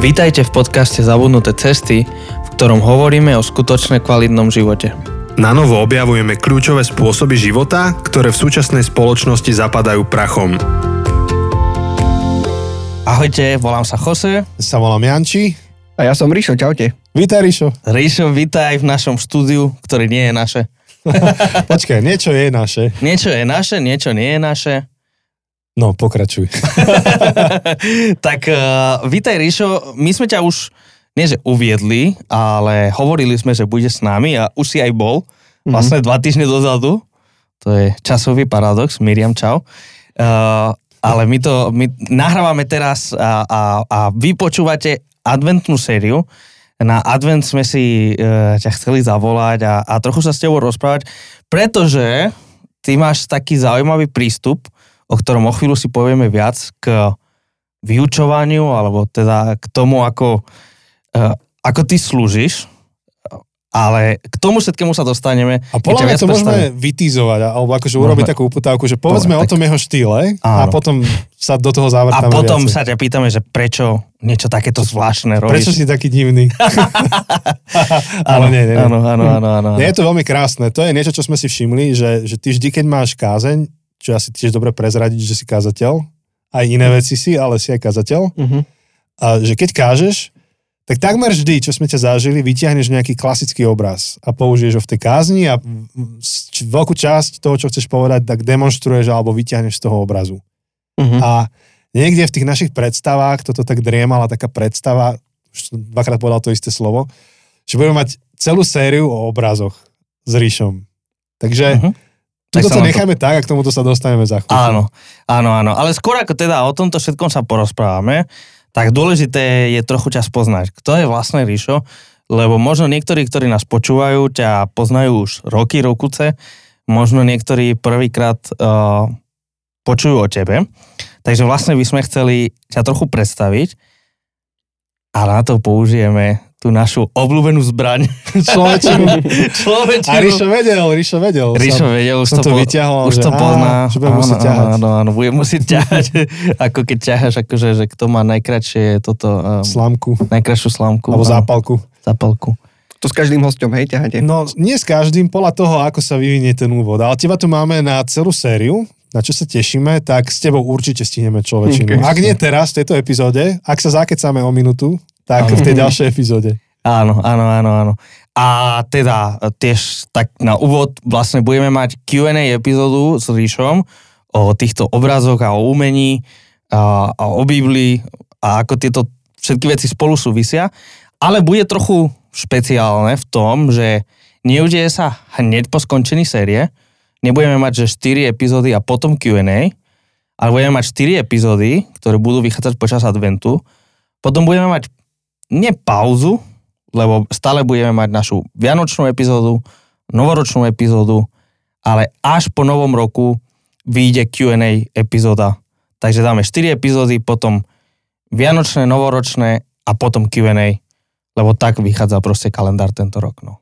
Vítajte v podcaste Zabudnuté cesty, v ktorom hovoríme o skutočne kvalitnom živote. Na novo objavujeme kľúčové spôsoby života, ktoré v súčasnej spoločnosti zapadajú prachom. Ahojte, volám sa Jose. Sa volám Janči. A ja som Ríšo, čaute. Vítaj, Ríšo. Ríšo, vítaj v našom štúdiu, ktoré nie je naše. Počkaj, niečo je naše. Niečo je naše, niečo nie je naše. No, pokračuj. tak uh, vítaj Ríšo, my sme ťa už, nie že uviedli, ale hovorili sme, že bude s nami a už si aj bol, mm-hmm. vlastne dva týždne dozadu. To je časový paradox, Miriam, čau. Uh, ale my to, my nahrávame teraz a, a, a vy počúvate adventnú sériu. Na advent sme si uh, ťa chceli zavolať a, a trochu sa s tebou rozprávať, pretože ty máš taký zaujímavý prístup, o ktorom o chvíľu si povieme viac k vyučovaniu, alebo teda k tomu, ako, uh, ako ty slúžiš ale k tomu všetkému sa dostaneme. A podľa mňa to môžeme vytýzovať, alebo akože urobiť takú uputávku, že povedzme Dobre, o tom jeho štýle áno. a potom sa do toho zavrtáme A potom viacej. sa ťa pýtame, že prečo niečo takéto zvláštne robíš. Prečo si taký divný? áno, nie, nie, nie. Áno, áno, áno, áno. Nie, je to veľmi krásne. To je niečo, čo sme si všimli, že, že ty vždy, keď máš kázeň, čo asi tiež dobre prezradiť, že si kázateľ, aj iné veci si, ale si aj kázateľ, uh-huh. a že keď kážeš, tak takmer vždy, čo sme ťa zažili, vyťahneš nejaký klasický obraz a použiješ ho v tej kázni a veľkú časť toho, čo chceš povedať, tak demonstruješ alebo vyťahneš z toho obrazu. Uh-huh. A niekde v tých našich predstavách, toto tak driemala taká predstava, už som dvakrát povedal to isté slovo, že budeme mať celú sériu o obrazoch s Ríšom. Takže uh-huh. Tuto to necháme to... tak a k tomuto sa dostaneme za chvíľu. Áno, áno, áno. Ale skôr ako teda o tomto všetkom sa porozprávame, tak dôležité je trochu ťa spoznať. Kto je vlastne Ríšo? Lebo možno niektorí, ktorí nás počúvajú, ťa poznajú už roky, rokuce, možno niektorí prvýkrát uh, počujú o tebe. Takže vlastne by sme chceli ťa trochu predstaviť, ale na to použijeme tú našu obľúbenú zbraň. Človečinu. Človečinu. A Ríšo vedel, Ríšo vedel. Ríšo vedel, už to, to vyťahol. Už to pozná. Že bude musieť ťahať. Áno, áno, bude musieť ťahať. ako keď ťaháš, akože, že kto má najkračšie toto... Um, slamku. Najkračšiu slamku. Alebo zápalku. Zápalku. To s každým hostom, hej, ťaháte? No, nie s každým, podľa toho, ako sa vyvinie ten úvod. Ale teba tu máme na celú sériu, na čo sa tešíme, tak s tebou určite stihneme človečinu. Okay. Ak nie teraz, v tejto epizóde, ak sa zakecáme o minútu, tak v tej ďalšej epizóde. Áno, áno, áno, áno. A teda tiež tak na úvod vlastne budeme mať Q&A epizódu s Ríšom o týchto obrazoch a o umení a, a o Biblii a ako tieto všetky veci spolu súvisia. Ale bude trochu špeciálne v tom, že neudeje sa hneď po skončení série. Nebudeme mať, že 4 epizódy a potom Q&A, ale budeme mať 4 epizódy, ktoré budú vychádzať počas adventu. Potom budeme mať nie pauzu, lebo stále budeme mať našu vianočnú epizódu, novoročnú epizódu, ale až po novom roku vyjde Q&A epizóda. Takže dáme 4 epizódy, potom vianočné, novoročné a potom Q&A, lebo tak vychádza proste kalendár tento rok. No.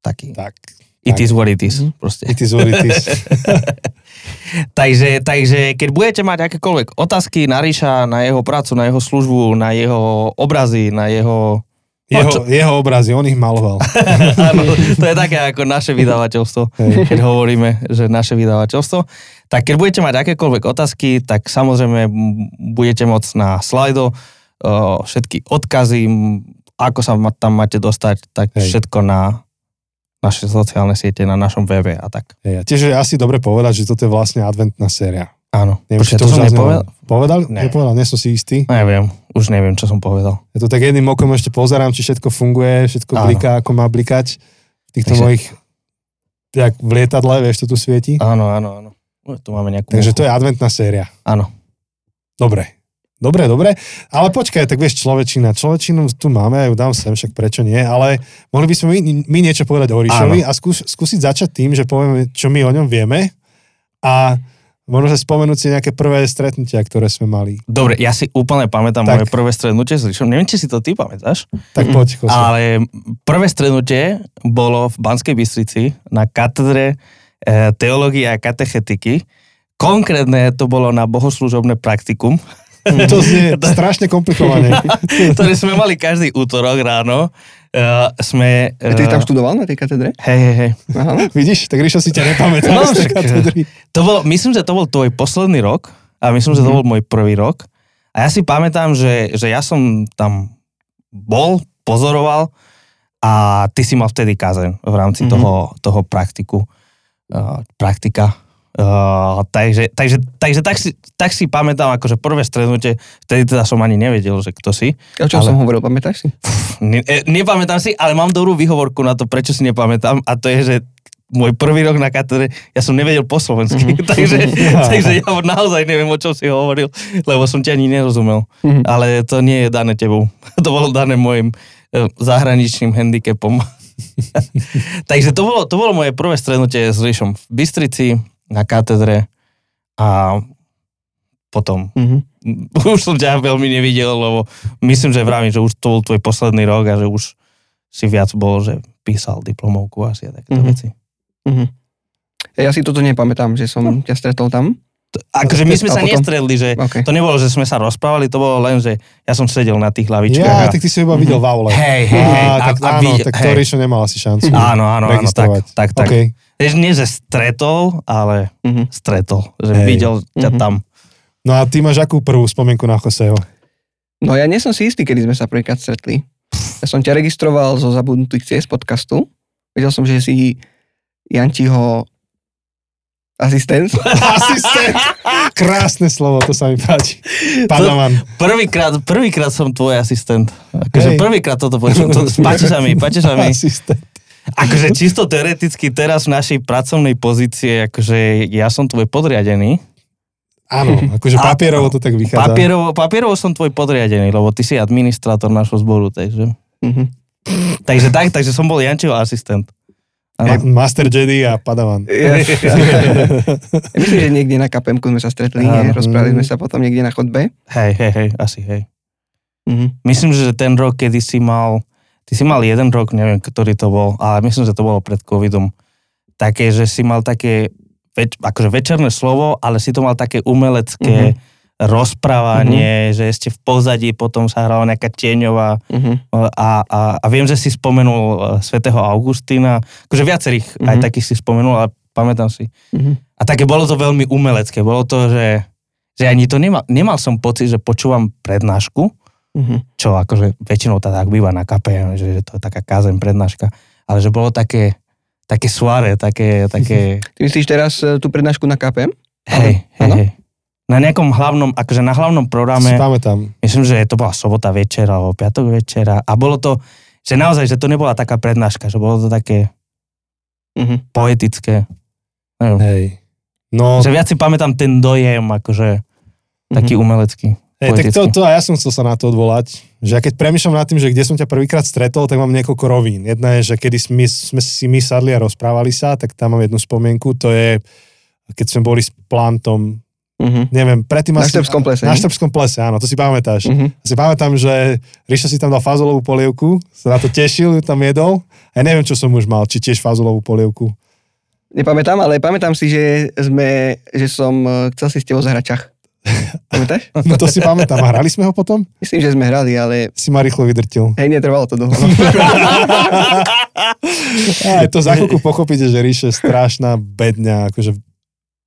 Taký. Tak. It tak. is what it is. Mm-hmm. Proste. It is what it is. takže, takže keď budete mať akékoľvek otázky na Ríša, na jeho prácu, na jeho službu, na jeho obrazy, na jeho... Jeho, no, čo... jeho obrazy, on ich maloval. Áno, to je také ako naše vydavateľstvo, keď hovoríme, že naše vydavateľstvo. Tak keď budete mať akékoľvek otázky, tak samozrejme budete môcť na slajdo všetky odkazy, ako sa tam máte dostať, tak Hej. všetko na naše sociálne siete na našom webe a tak. Ja, tiež je asi dobre povedať, že toto je vlastne adventná séria. Áno. Neviem, Počkej, to, to som nepovedal? Povedal? Ne. Nepovedal, nie som si istý. Neviem, už neviem, čo som povedal. Ja to tak jedným okom ešte pozerám, či všetko funguje, všetko Áno. bliká, ako má blikať. V týchto Takže... mojich, jak v lietadle, vieš, to tu svieti. Áno, áno, áno. Tu máme nejakú... Takže to je adventná séria. Áno. Dobre, Dobre, dobre, ale počkaj, tak vieš, človečina, človečinu tu máme, ja ju dám sem, však prečo nie, ale mohli by sme my, my niečo povedať o Ríšovi Áno. a skús, skúsiť začať tým, že povieme, čo my o ňom vieme a možno sa spomenúť si nejaké prvé stretnutia, ktoré sme mali. Dobre, ja si úplne pamätám tak. moje prvé stretnutie s Ríšom, neviem, či si to ty pamätáš. Tak poď, Chose. Ale prvé stretnutie bolo v Banskej Bystrici na katedre e, teológie a katechetiky. Konkrétne to bolo na bohoslužobné praktikum To znie strašne komplikovane. ktoré sme mali každý útorok ráno. Uh, sme... Uh, Ty si tam študoval na tej katedre? Hej, hej, hej. Aha. Vidíš, tak Ríšo si ťa nepamätá No, z tej však- katedry. To bol, myslím, že to bol tvoj posledný rok a myslím, že to bol môj prvý rok. A ja si pamätám, že, že ja som tam bol, pozoroval a ty si mal vtedy kazeň v rámci Mhm. toho, toho praktiku. Uh, praktika. Uh, takže, takže, takže tak, si, tak si pamätám, akože prvé stretnutie, vtedy teda som ani nevedel, že kto si. O čom Ale- som hovoril, pamätáš si? Ne, e, nepamätám si, ale mám dobrú výhovorku na to, prečo si nepamätám a to je, že môj prvý rok na katedre, ja som nevedel po slovensky, Mhm. takže, takže ja naozaj neviem, o čom si hovoril, lebo som ti ani nerozumel. Mhm. Ale to nie je dané tebou. To bolo dané môjim e, zahraničným handicapom. takže to bolo, to bolo moje prvé stretnutie s Ríšom v Bystrici na katedre a potom Mhm. už som ťa veľmi nevidel, lebo myslím, že vravím, že už to bol tvoj posledný rok a že už si viac bol, že písal diplomovku asi a takéto Mhm. veci. Mhm. Ja si toto nepamätám, že som ťa stretol tam. Akože my sme sa potom- nestredli, že OK. to nebolo, že sme sa rozprávali, to bolo len, že ja som sedel na tých lavičkách. Ja, a... tak ty si iba videl v aule. Hej, hej, hej. Á, tak a, a áno, videl- tak to hej. Nemal asi šancu Áno, áno, áno, tak, tak, tak. OK. Vieš, nie, že stretol, ale Mhm. stretol, že Hej. videl ťa Mhm. tam. No a ty máš akú prvú spomienku na Joseho? No ja nie som si istý, kedy sme sa prvýkrát stretli. Ja som ťa registroval zo zabudnutých ciest podcastu. Vedel som, že si Jančiho asistent. Asistent. Krásne slovo, to sa mi páči. Padavan. Prvýkrát, prvýkrát som tvoj asistent. Akože prvýkrát toto počujem. To, páči sa mi, páči sa mi. Asistent. Akože čisto teoreticky teraz v našej pracovnej pozície, akože ja som tvoj podriadený. Áno, akože A- papierovo to tak vychádza. Papierovo, papierovo som tvoj podriadený, lebo ty si administrátor nášho zboru, takže... Mhm. Takže tak, takže som bol Jančiho asistent. Áno. Master Jedi a Padawan. Ja, ja myslím, že niekde na KPM sme sa stretli, nie? Rozprávali sme sa potom niekde na chodbe. Hej, hej, hej, asi hej. Mhm. Myslím, že ten rok, kedy si mal, ty si mal jeden rok, neviem, ktorý to bol, ale myslím, že to bolo pred covidom, také, že si mal také, več, akože večerné slovo, ale si to mal také umelecké Mhm. rozprávanie, že ešte v pozadí potom sa hrala nejaká tieňová Mhm. a, a, a viem, že si spomenul eh, svätého Augustína, akože viacerých mm-hmm. aj Mhm. takých si spomenul, ale pamätám si. Mhm. A také bolo to veľmi umelecké, bolo to, že, že ani to nemal, nemal som pocit, že počúvam prednášku, Mhm. čo akože väčšinou to tak býva na KPM, že, že to je taká kázeň prednáška, ale že bolo také, také suare, také, také, Ty myslíš teraz e, tú prednášku na KPM? hej, hej, hej. Na nejakom hlavnom, akože na hlavnom programe, pamätám. myslím, že to bola sobota večer alebo piatok večera a bolo to, že naozaj, že to nebola taká prednáška, že bolo to také Mhm. poetické. Neviem, Hej. No, že viac si pamätám ten dojem, akože taký Mhm. umelecký. Hej, tak to, to a ja som chcel sa na to odvolať, že ja keď premýšľam nad tým, že kde som ťa prvýkrát stretol, tak mám niekoľko rovín. Jedna je, že kedy sme, sme si my sadli a rozprávali sa, tak tam mám jednu spomienku, to je, keď sme boli s Plantom, Mhm. neviem, predtým Na asi- Štrbskom plese, Na? Štrbskom plese, áno, to si pamätáš. Mhm. Si pamätám, že Ríšo si tam dal fazolovú polievku, sa na to tešil, tam jedol. A ja neviem, čo som už mal, či tiež fazolovú polievku. Nepamätám, ale pamätám si, že sme, že som e, chcel si s tebou zahrať čach. Pamätáš? No to si pamätám. A hrali sme ho potom? Myslím, že sme hrali, ale Si ma rýchlo vydrtil. hej, netrvalo to dlho. A to za chvíľku pochopíte, že Ríšo je strašná bedňa. Akože...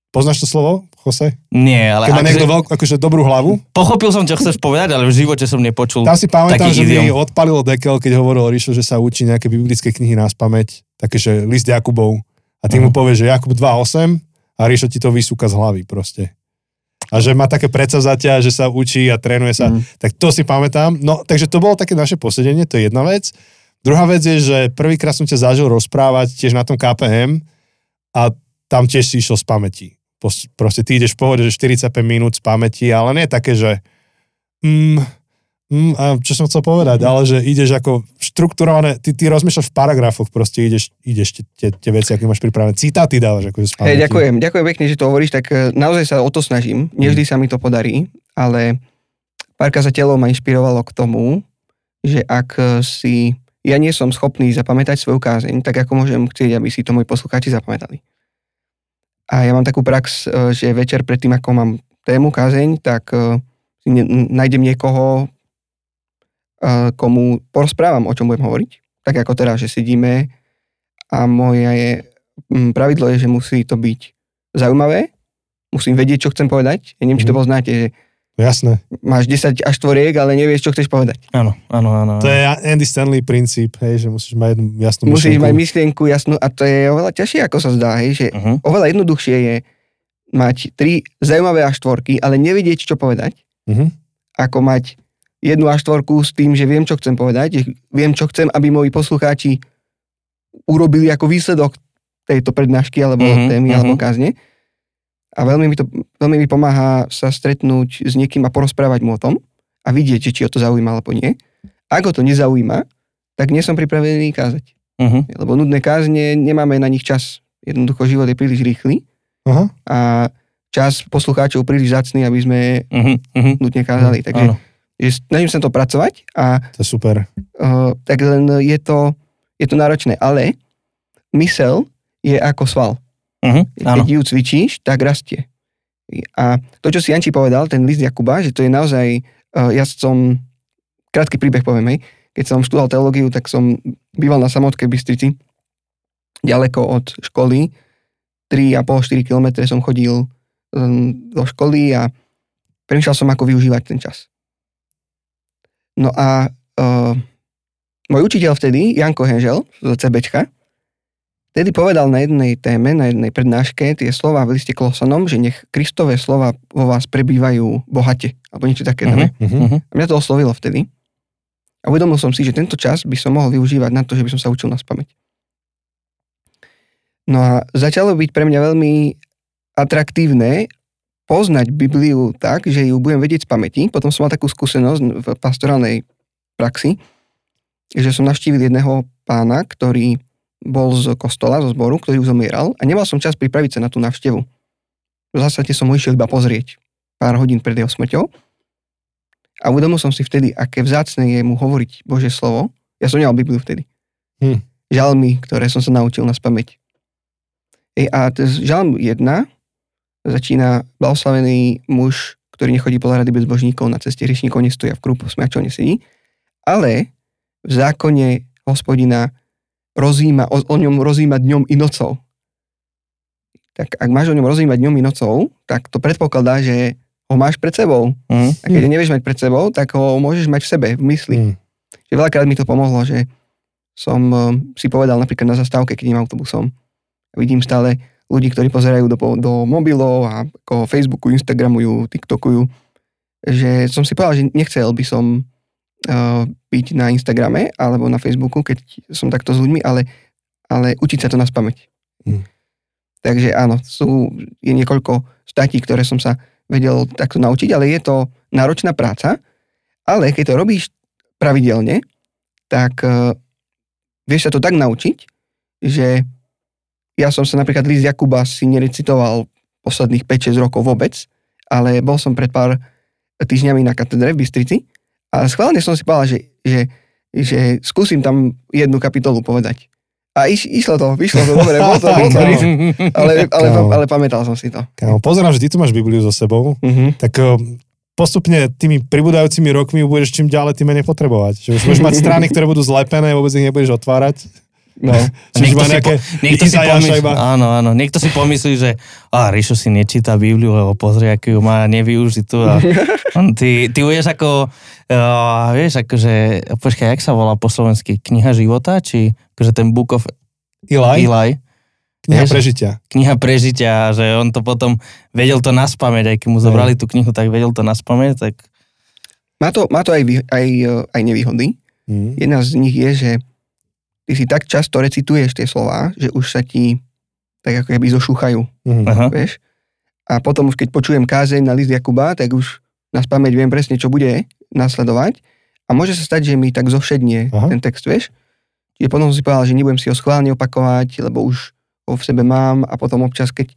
Poznáš to slovo, Jose? Nie, ale Keď má akože, niekto veľkú, akože dobrú hlavu. pochopil som, čo chceš povedať, ale v živote som nepočul. Tam si pamätám, Taký že mi idiom. odpalilo dekel, keď hovoril Ríšo, že sa učí nejaké biblické knihy na spameť. Také, že list Jakubov. A ty mu Mhm. povieš, že Jakub 2.8 a Ríšo ti to vysúka z hlavy proste. A že má také predsazatia, že sa učí a trénuje sa. Mhm. Tak to si pamätám. No, takže to bolo také naše posedenie, to je jedna vec. Druhá vec je, že prvýkrát som ťa zažil rozprávať tiež na tom KPM a tam tiež si išiel z pamäti. Proste ty ideš v pohode, že 45 minút z pamäti, ale nie také, že mm, mm, a čo som chcel povedať, ale že ideš ako štrukturované, ty, ty rozmýšľaš v paragrafoch, proste ideš, ideš tie, tie, veci, aké máš pripravené. Citáty dávaš akože. Hej, ďakujem, ďakujem pekne, že to hovoríš, tak e, naozaj sa o to snažím. Nevždy sa mi to podarí, ale pár kazateľov ma inšpirovalo k tomu, že ak e, si ja nie som schopný zapamätať svoju kázeň, tak ako môžem chcieť, aby si to moji poslucháči zapamätali. A ja mám takú prax, e, že večer predtým, ako mám tému kázeň, tak si nájdem niekoho, komu porozprávam, o čom budem hovoriť. Tak ako teraz, že sedíme a moje je, m, pravidlo je, že musí to byť zaujímavé, musím vedieť, čo chcem povedať. Ja neviem, či to Mhm. poznáte, že Jasné. máš 10 až tvoriek, ale nevieš, čo chceš povedať. Áno, áno, áno. To je Andy Stanley princíp, hej, že musíš mať jednu jasnú Musíš myšlienku. mať myšlienku jasnú a to je oveľa ťažšie, ako sa zdá, hej, že Uh-huh. oveľa jednoduchšie je mať tri zaujímavé až štvorky, ale nevedieť, čo povedať, Mhm. ako mať jednu až štvorku s tým, že viem, čo chcem povedať, viem, čo chcem, aby moji poslucháči urobili ako výsledok tejto prednášky alebo Mhm, témy mhm. alebo kázne. A veľmi mi, to, veľmi mi pomáha sa stretnúť s niekým a porozprávať mu o tom a vidieť, či ho to zaujíma alebo nie. Ak ho to nezaujíma, tak nie som pripravený kázať. Uh-huh. Lebo nudné kázne, nemáme na nich čas. Jednoducho život je príliš rýchly Aha. a čas poslucháčov príliš zacný, aby sme Uh-huh. Uh-huh. nutne kázali. Takže Áno. Že snažím sa to pracovať a To je super. uh, tak len je to, je to náročné. Ale mysel je ako sval. Uh-huh. Áno. Keď ju cvičíš, tak rastie. A to, čo si Janči povedal, ten list Jakuba, že to je naozaj, uh, ja som, krátky príbeh poviem, hej, keď som študoval teológiu, tak som býval na Samotke Bystrici, ďaleko od školy, 3,5-4 km som chodil um, do školy a premýšľal som, ako využívať ten čas. No a uh, môj učiteľ vtedy, Janko Henžel z CBčka, Vtedy povedal na jednej téme, na jednej prednáške tie slova v liste Klosanom, že nech Kristové slova vo vás prebývajú bohate, alebo niečo také. Uh-huh. Uh-huh. A mňa to oslovilo vtedy. A uvedomil som si, že tento čas by som mohol využívať na to, že by som sa učil na spameť. No a začalo byť pre mňa veľmi atraktívne poznať Bibliu tak, že ju budem vedieť z pamäti. Potom som mal takú skúsenosť v pastorálnej praxi, že som navštívil jedného pána, ktorý bol z kostola, zo zboru, ktorý už zomieral a nemal som čas pripraviť sa na tú návštevu. V zásade som ho išiel iba pozrieť pár hodín pred jeho smrťou a uvedomil som si vtedy, aké vzácne je mu hovoriť Božie slovo. Ja som nemal Bibliu vtedy. Hm. Žalmy, ktoré som sa naučil na spameť. Ej, a žalm 1 začína blahoslavený muž, ktorý nechodí po rady bez božníkov, na ceste riešníkov nestoja v krúpu smiačov nesedí, ale v zákone hospodina rozíma, o, o ňom rozíma dňom i nocou. Tak ak máš o ňom rozímať dňom i nocou, tak to predpokladá, že ho máš pred sebou. Uh-huh. A keď ho nevieš mať pred sebou, tak ho môžeš mať v sebe, v mysli. Mm. Že veľakrát mi to pomohlo, že som eh, si povedal napríklad na zastávke, keď idem autobusom. A vidím stále ľudí, ktorí pozerajú do, do mobilov a ako Facebooku, Instagramujú, TikTokujú, že som si povedal, že nechcel by som uh, byť na Instagrame alebo na Facebooku, keď som takto s ľuďmi, ale, ale učiť sa to na spameť. Mm. Takže áno, sú, je niekoľko statí, ktoré som sa vedel takto naučiť, ale je to náročná práca, ale keď to robíš pravidelne, tak uh, vieš sa to tak naučiť, že ja som sa napríklad list Jakuba si nerecitoval posledných 5-6 rokov vôbec, ale bol som pred pár týždňami na katedre v Bystrici a schválne som si povedal, že, že, že skúsim tam jednu kapitolu povedať. A iš, išlo to, vyšlo to dobre, bol to, bol to rýchlo, ale, ale, Kámo. ale pamätal som si to. Kámo, pozerám, že ty tu máš Bibliu so sebou, Uh-huh. tak eh, postupne tými pribúdajúcimi rokmi ju budeš čím ďalej tým menej potrebovať. Že už budeš mať strany, ktoré budú zlepené, vôbec ich nebudeš otvárať. No. Čiže si, nejaké po, niekto, si pomyslí, iba. áno, áno, niekto si pomyslí, že a Ríšo si nečíta Bibliu, lebo pozri, akú ju má nevyužitú. A on, ty, ty budeš ako, uh, vieš, akože, počkaj, jak sa volá po slovensky? Kniha života? Či akože ten Book of Eli, Eli? kniha vieš? prežitia. Kniha prežitia, že on to potom vedel to naspamäť, aj keď mu zobrali tú knihu, tak vedel to naspamäť, tak Má to, má to aj, aj, eh, aj nevýhody. Mm. Jedna z nich je, že ty si tak často recituješ tie slova, že už sa ti tak ako keby zošúchajú, Mm. aha, vieš. A potom už keď počujem kázeň na list Jakuba, tak už na spameť viem presne, čo bude nasledovať. A môže sa stať, že mi tak zovšednie Aha. ten text, vieš. Čiže potom som si povedal, že nebudem si ho schválne opakovať, lebo už ho v sebe mám a potom občas, keď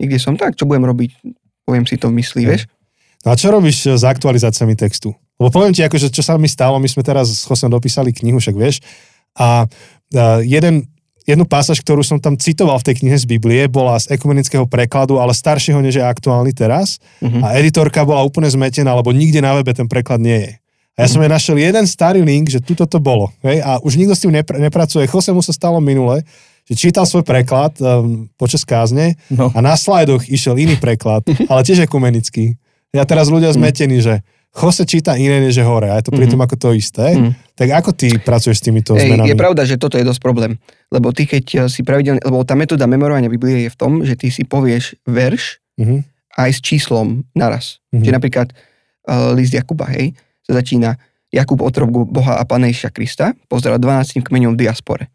niekde som, tak čo budem robiť, poviem si to v mysli, Hej. vieš. No a čo robíš eh, s aktualizáciami textu? Lebo poviem ti, akože, čo sa mi stalo, my sme teraz s Chosom dopísali knihu, však vieš, a, a jeden jednu pásaž, ktorú som tam citoval v tej knihe z Biblie, bola z ekumenického prekladu, ale staršieho, než je aktuálny teraz. Uh-huh. A editorka bola úplne zmetená, lebo nikde na webe ten preklad nie je. A ja som jej našiel jeden starý link, že tuto to bolo. Hej? A už nikto s tým nepr- nepracuje. Chose mu sa stalo minule, že čítal svoj preklad um, počas kázne no. a na slajdoch išiel iný preklad, ale tiež ekumenický. Ja teraz ľudia zmetení, že Chose číta iné než hore a je to pritom mm-hmm. ako to isté. Mm. Tak ako ty pracuješ s týmito Ej, zmenami? Je pravda, že toto je dosť problém. Lebo ty keď eh, si pravidelne, lebo tá metóda memorovania Biblie je v tom, že ty si povieš verš mm-hmm. aj s číslom naraz. Mm-hmm. Čiže napríklad uh, list Jakuba, hej, sa začína Jakub otrok Boha a Panejša Krista, pozdrav 12 kmeňom v diaspore.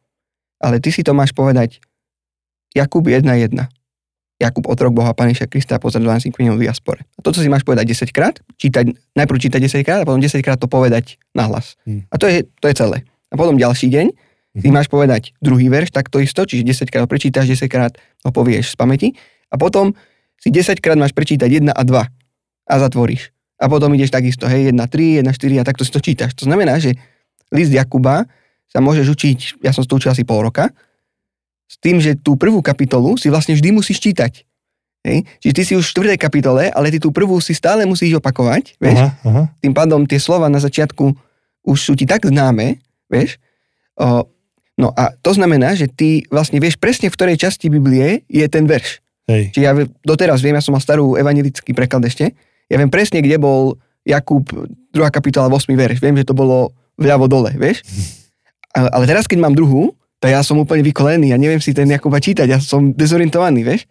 Ale ty si to máš povedať Jakub 1.1. Jakub otrok Boha Paneša Krista pozrieť 12 kmeňov v diaspore. A toto si máš povedať 10 krát, čítať, najprv čítať 10 krát a potom 10 krát to povedať nahlas. Hmm. A to je, to je celé. A potom ďalší deň hmm. máš povedať druhý verš, tak to isto, čiže 10 krát ho prečítaš, 10 krát ho povieš z pamäti a potom si 10 krát máš prečítať 1 a 2 a zatvoríš. A potom ideš takisto, hej, 1, 3, 1, 4 a takto si to čítaš. To znamená, že list Jakuba sa môžeš učiť, ja som to učil asi pol roka, s tým, že tú prvú kapitolu si vlastne vždy musíš čítať. Hej? Čiže ty si už v štvrtej kapitole, ale ty tú prvú si stále musíš opakovať, vieš? Aha, aha. Tým pádom tie slova na začiatku už sú ti tak známe, vieš? O, no a to znamená, že ty vlastne vieš presne, v ktorej časti Biblie je ten verš. Hej. Čiže ja doteraz viem, ja som mal starú evangelický preklad ešte, ja viem presne, kde bol Jakub, druhá kapitola, 8. verš. Viem, že to bolo vľavo dole, vieš? Ale teraz, keď mám druhú, tak ja som úplne vykolený, ja neviem si ten Jakuba čítať, ja som dezorientovaný, vieš?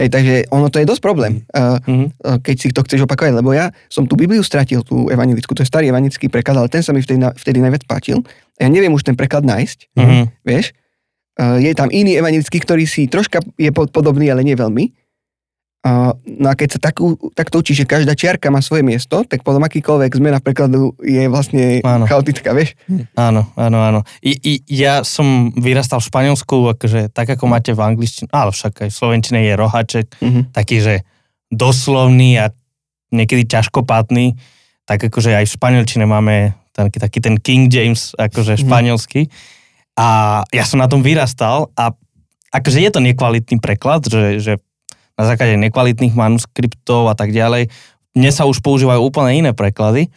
Hej, takže ono to je dosť problém, mm-hmm. keď si to chceš opakovať, lebo ja som tú Bibliu stratil, tú evangelickú, to je starý evangelický preklad, ale ten sa mi vtedy, vtedy najviac páčil. Ja neviem už ten preklad nájsť, mm-hmm. vieš? Je tam iný evangelický, ktorý si troška je podobný, ale nie veľmi. A, no a keď sa tak, takto učí, že každá čiarka má svoje miesto, tak potom akýkoľvek zmena prekladu je vlastne áno. chaotická, vieš? Áno, áno, áno. I, i, ja som vyrastal v Španielsku, akože tak ako máte v angličtine, ale však aj v slovenčine je rohaček, mm-hmm. taký, že doslovný a niekedy ťažkopátny, tak akože aj v španielčine máme taký, taký ten King James, akože mm-hmm. španielský. A ja som na tom vyrastal a akože je to nekvalitný preklad, že, že na základe nekvalitných manuskriptov a tak ďalej. Dnes sa už používajú úplne iné preklady,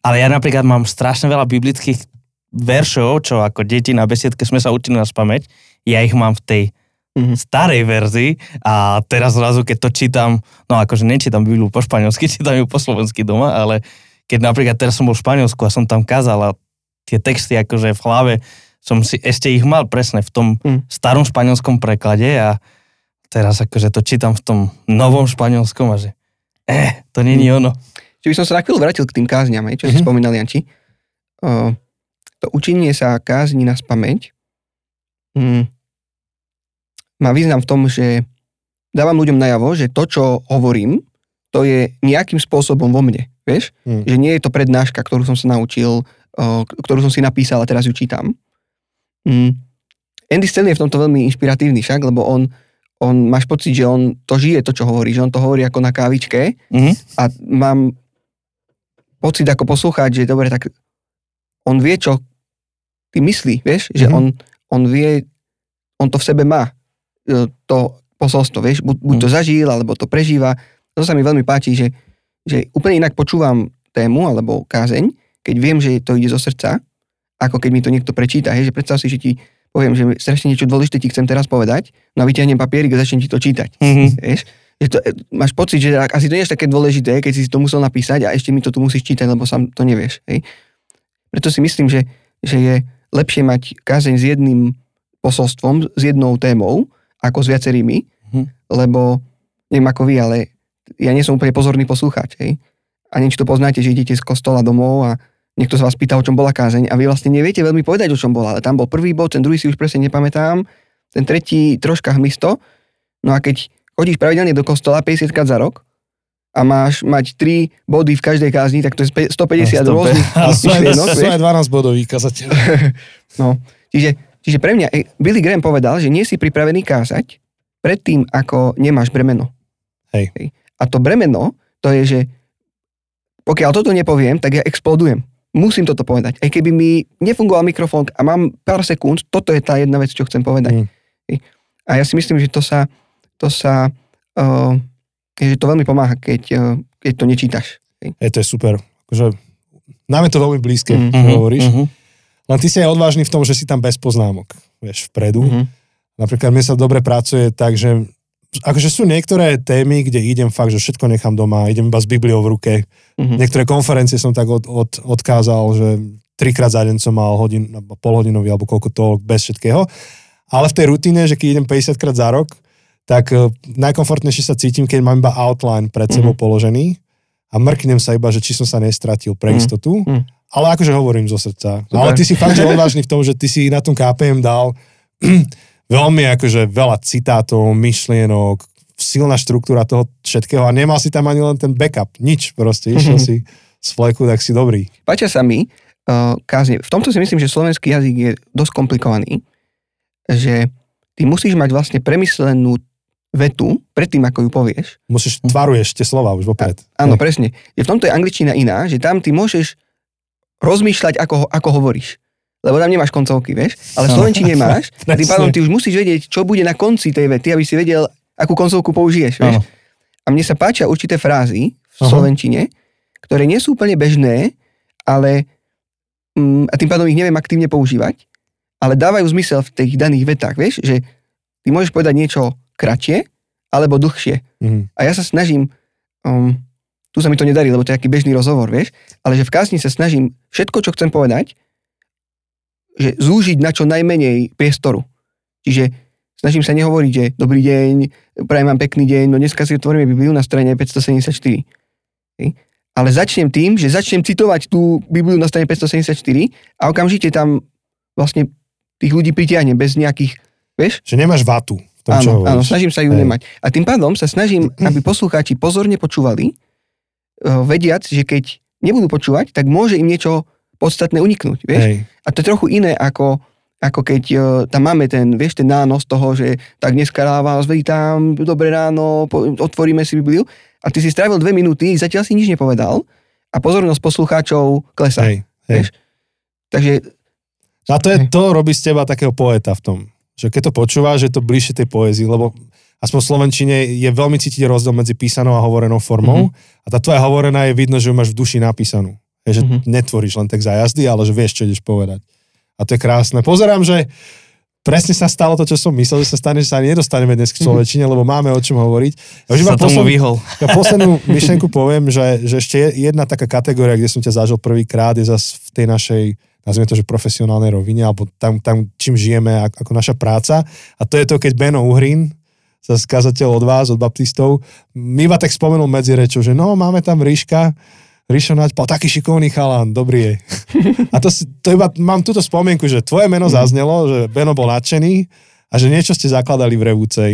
ale ja napríklad mám strašne veľa biblických veršov, čo ako deti na besiedke sme sa učili na spameť, ja ich mám v tej mm-hmm. starej verzii a teraz zrazu, keď to čítam, no akože nečítam Bibliu po španielsky, čítam ju po slovensky doma, ale keď napríklad teraz som bol v Španielsku a som tam kázal a tie texty akože v hlave som si ešte ich mal presne v tom mm. starom španielskom preklade a teraz akože to čítam v tom novom španielskom a že eh, to není mhm. ono. Čiže by som sa na chvíľu vrátil k tým kázňam, čo mm-hmm. si mhm. spomínal Janči. Uh, to učenie sa kázni na spameť um, má význam v tom, že dávam ľuďom najavo, že to, čo hovorím, to je nejakým spôsobom vo mne. Vieš? Mm. Že nie je to prednáška, ktorú som sa naučil, uh, ktorú som si napísal a teraz ju čítam. Um, Andy Stanley je v tomto veľmi inšpiratívny však, lebo on on, máš pocit, že on to žije, to, čo hovorí, že on to hovorí ako na kávičke mm-hmm. a mám pocit ako poslúchať, že dobre, tak on vie, čo ty myslí, vieš, mm-hmm. že mhm. on, on vie, on to v sebe má, e, to posolstvo, vieš, buď, buď to mhm. zažil, alebo to prežíva. To sa mi veľmi páči, že, že úplne inak počúvam tému alebo kázeň, keď viem, že to ide zo srdca, ako keď mi to niekto prečíta, hej, že predstav si, že ti poviem, že strašne niečo dôležité ti chcem teraz povedať, no a vyťahnem papierik a začnem ti to čítať. Mm-hmm. Vieš? Že to, máš pocit, že asi to nie je také dôležité, keď si to musel napísať a ešte mi to tu musíš čítať, lebo sám to nevieš. Hej? Preto si myslím, že, že je lepšie mať kázeň s jedným posolstvom, s jednou témou, ako s viacerými, mm-hmm. lebo neviem ako vy, ale ja nie som úplne pozorný poslúchať. Hej? A niečo to poznáte, že idete z kostola domov a niekto sa vás pýta, o čom bola kázeň a vy vlastne neviete veľmi povedať, o čom bola, ale tam bol prvý bod, ten druhý si už presne nepamätám, ten tretí troška hmisto. No a keď chodíš pravidelne do kostola 50 krát za rok a máš mať 3 body v každej kázni, tak to je 150 a rôznych sú aj 12 bodový kazateľ. no, čiže, čiže pre mňa, eh, Billy Graham povedal, že nie si pripravený kázať predtým, ako nemáš bremeno. Hej. Hej. A to bremeno, to je, že pokiaľ toto nepoviem, tak ja explodujem musím toto povedať. Aj keby mi nefungoval mikrofón a mám pár sekúnd, toto je tá jedna vec, čo chcem povedať. Mm. A ja si myslím, že to sa, to sa, uh, že to veľmi pomáha, keď, uh, keď to nečítaš. Je, to je super. Akože, nám je to veľmi blízke, Mhm. mm-hmm. hovoríš. Mhm. Len ty si aj odvážny v tom, že si tam bez poznámok, vieš, vpredu. Mhm. Napríklad mne sa dobre pracuje tak, že akože sú niektoré témy, kde idem fakt, že všetko nechám doma, idem iba s Bibliou v ruke. Mhm. Niektoré konferencie som tak od, od, odkázal, že trikrát za deň som mal hodin, polhodinový alebo koľko to bez všetkého. Ale v tej rutine, že keď idem 50 krát za rok, tak eh, najkomfortnejšie sa cítim, keď mám iba outline pred sebou Mhm. položený a mrknem sa iba, že či som sa nestratil pre Mhm. istotu. Mhm. Ale akože hovorím zo srdca. Super. Ale ty si fakt, že odvážny v tom, že ty si na tom KPM dal veľmi akože veľa citátov, myšlienok, silná štruktúra toho všetkého a nemal si tam ani len ten backup, nič proste, išiel si z fleku, tak si dobrý. Páčia sa mi uh, kázne. V tomto si myslím, že slovenský jazyk je dosť komplikovaný, že ty musíš mať vlastne premyslenú vetu predtým, ako ju povieš. Musíš, tvaruješ tie slova už vopred. Áno, Hej. presne. Je v tomto je angličtina iná, že tam ty môžeš rozmýšľať, ako, ako hovoríš. Lebo tam nemáš koncovky, vieš? Ale v Áno. slovenčine máš. A tým pádom ty už musíš vedieť, čo bude na konci tej vety, aby si vedel, akú koncovku použiješ, vieš? Áno. A mne sa páčia určité frázy v Aha. slovenčine, ktoré nie sú úplne bežné, ale mm, a tým pádom ich neviem aktívne používať, ale dávajú zmysel v tých daných vetách, vieš, že ty môžeš povedať niečo kratšie alebo dlhšie. Mhm. A ja sa snažím, um, tu sa mi to nedarí, lebo to je taký bežný rozhovor, vieš, ale že v kázni sa snažím všetko, čo chcem povedať, že zúžiť na čo najmenej priestoru. Čiže snažím sa nehovoriť, že dobrý deň, prajem vám pekný deň, no dneska si otvoríme Bibliu na strane 574. Hej. Ale začnem tým, že začnem citovať tú Bibliu na strane 574 a okamžite tam vlastne tých ľudí pritiahne bez nejakých, vieš, Že nemáš vatu v tom, čo áno, hovoríš. áno, snažím sa ju Hej. nemať. A tým pádom sa snažím, aby poslucháči pozorne počúvali, eh, vediac, že keď nebudú počúvať, tak môže im niečo podstatné uniknúť, vieš? Hej. A to je trochu iné ako, ako keď uh, tam máme ten, vieš, ten nános toho, že tak dneska vás vítam, dobré ráno, po, otvoríme si Bibliu a ty si strávil dve minúty, zatiaľ si nič nepovedal a pozornosť poslucháčov klesá. Hej. Hej. Vieš? Takže A to, je, Hej. to robí z teba takého poeta v tom. Že keď to počúvaš, že to bližšie tej poézii, lebo aspoň v Slovenčine je veľmi cítiť rozdiel medzi písanou a hovorenou formou Mhm. a tá tvoja hovorená je vidno, že ju máš v duši napísanú. Je, že Mhm. netvoríš len tak za jazdy, ale že vieš, čo ideš povedať. A to je krásne. Pozerám, že presne sa stalo to, čo som myslel, že sa stane, že sa nedostaneme dnes k človečine, lebo máme o čom hovoriť. Ja už iba Sa posled- vyhol. ja poslednú myšlenku poviem, že, že ešte je jedna taká kategória, kde som ťa zažil prvýkrát, je zase v tej našej, nazvime to, že profesionálnej rovine, alebo tam, tam čím žijeme, ako, naša práca. A to je to, keď Beno Uhrin, zase kazateľ od vás, od baptistov, mi iba tak spomenul medzi rečou, že no, máme tam Ríška, Ríšo Naďpal, taký šikovný chalán, dobrý je. A to, si- to iba, mám túto spomienku, že tvoje meno zaznelo, že Beno bol nadšený a že niečo ste zakladali v Revúcej.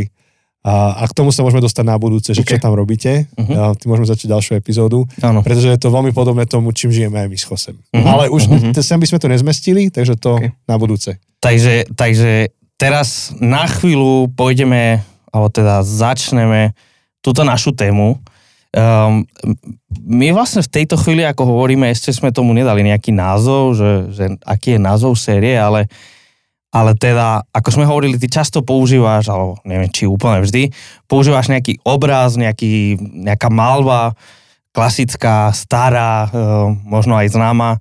A, a k tomu sa môžeme dostať na budúce, že čo Ok. tam robíte. Mhm. Uh-huh. Ty môžeme začať ďalšiu epizódu, Áno. pretože je to veľmi podobné tomu, čím žijeme aj my s Chosem. Mhm. Ale už Mhm. uh-huh. sem by sme to nezmestili, takže to Ok. na budúce. Takže, takže teraz na chvíľu pôjdeme, alebo teda začneme túto našu tému. Um, my vlastne v tejto chvíli, ako hovoríme, ešte sme tomu nedali nejaký názov, že, že aký je názov série, ale, ale teda, ako sme hovorili, ty často používaš, alebo neviem, či úplne vždy, používaš nejaký obraz, nejaký, nejaká malba, klasická, stará, um, možno aj známa.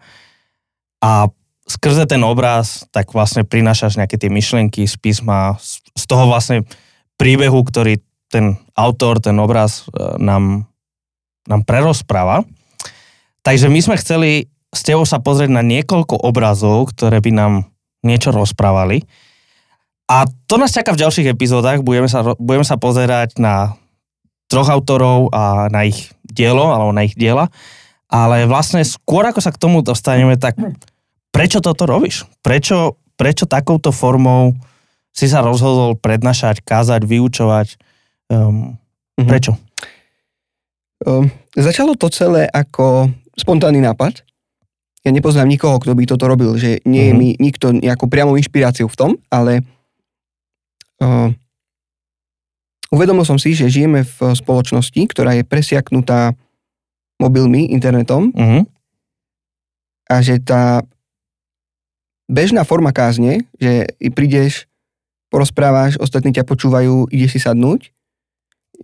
A skrze ten obraz tak vlastne prinášaš nejaké tie myšlienky z písma, z, toho vlastne príbehu, ktorý ten autor, ten obraz e, nám, nám prerozpráva. Takže my sme chceli s tebou sa pozrieť na niekoľko obrazov, ktoré by nám niečo rozprávali. A to nás čaká v ďalších epizódach. Budeme sa, budeme sa pozerať na troch autorov a na ich dielo, alebo na ich diela. Ale vlastne skôr ako sa k tomu dostaneme, tak prečo toto robíš? Prečo, prečo takouto formou si sa rozhodol prednášať, kázať, vyučovať? Um, Mhm. prečo? Um, začalo to celé ako spontánny nápad. Ja nepoznám nikoho, kto by toto robil, že nie je Mhm. mi nikto nejakou priamou inšpiráciou v tom, ale uh, uvedomil som si, že žijeme v spoločnosti, ktorá je presiaknutá mobilmi, internetom Uh-huh. a že tá bežná forma kázne, že prídeš, porozprávaš, ostatní ťa počúvajú, ideš si sadnúť,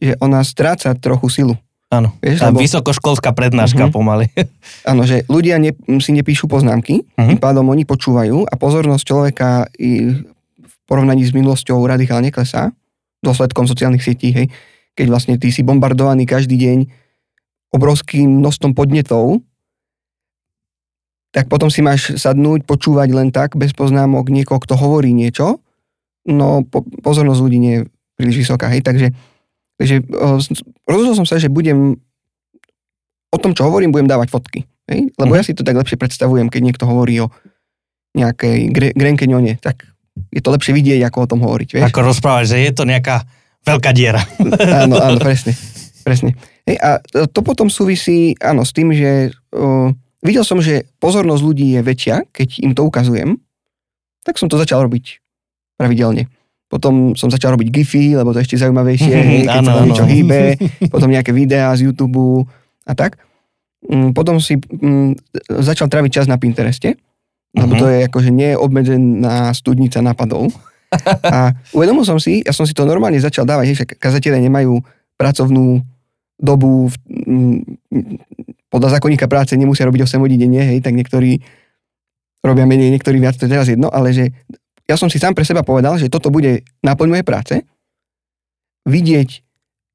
že ona stráca trochu silu. Áno, Vieš, tá lebo- vysokoškolská prednáška Mhm. pomaly. Áno, že ľudia ne, si nepíšu poznámky, Mhm. tým pádom oni počúvajú a pozornosť človeka i v porovnaní s minulosťou radikálne klesá, dôsledkom sociálnych sietí, hej, keď vlastne ty si bombardovaný každý deň obrovským množstvom podnetov, tak potom si máš sadnúť, počúvať len tak, bez poznámok niekoho, kto hovorí niečo, no po, pozornosť ľudí nie je príliš vysoká, hej, takže, takže rozhodol som sa, že budem o tom, čo hovorím, budem dávať fotky. Hej? Lebo Mhm. ja si to tak lepšie predstavujem, keď niekto hovorí o nejakej gre, grenkeňone, tak je to lepšie vidieť, ako o tom hovoriť. Vieš? Ako rozprávať, že je to nejaká veľká diera. Áno, áno, presne. presne. Hej, a to- to potom súvisí, áno, s tým, že uh, videl som, že pozornosť ľudí je väčšia, keď im to ukazujem, tak som to začal robiť pravidelne. Potom som začal robiť gify, lebo to je ešte zaujímavejšie, hej, keď Áno, sa niečo hýbe, potom nejaké videá z YouTube a tak. Mm, Potom si mm, začal tráviť čas na Pintereste, lebo Mhm. to je akože neobmedzená studnica nápadov. A uvedomil som si, ja som si to normálne začal dávať, hej, kazatelia nemajú pracovnú dobu, v- mm, podľa zákonníka práce nemusia robiť 8 hodín denne, hej, tak niektorí robia menej, niektorí viac, to je teraz jedno, ale že ja som si sám pre seba povedal, že toto bude náplň mojej práce, vidieť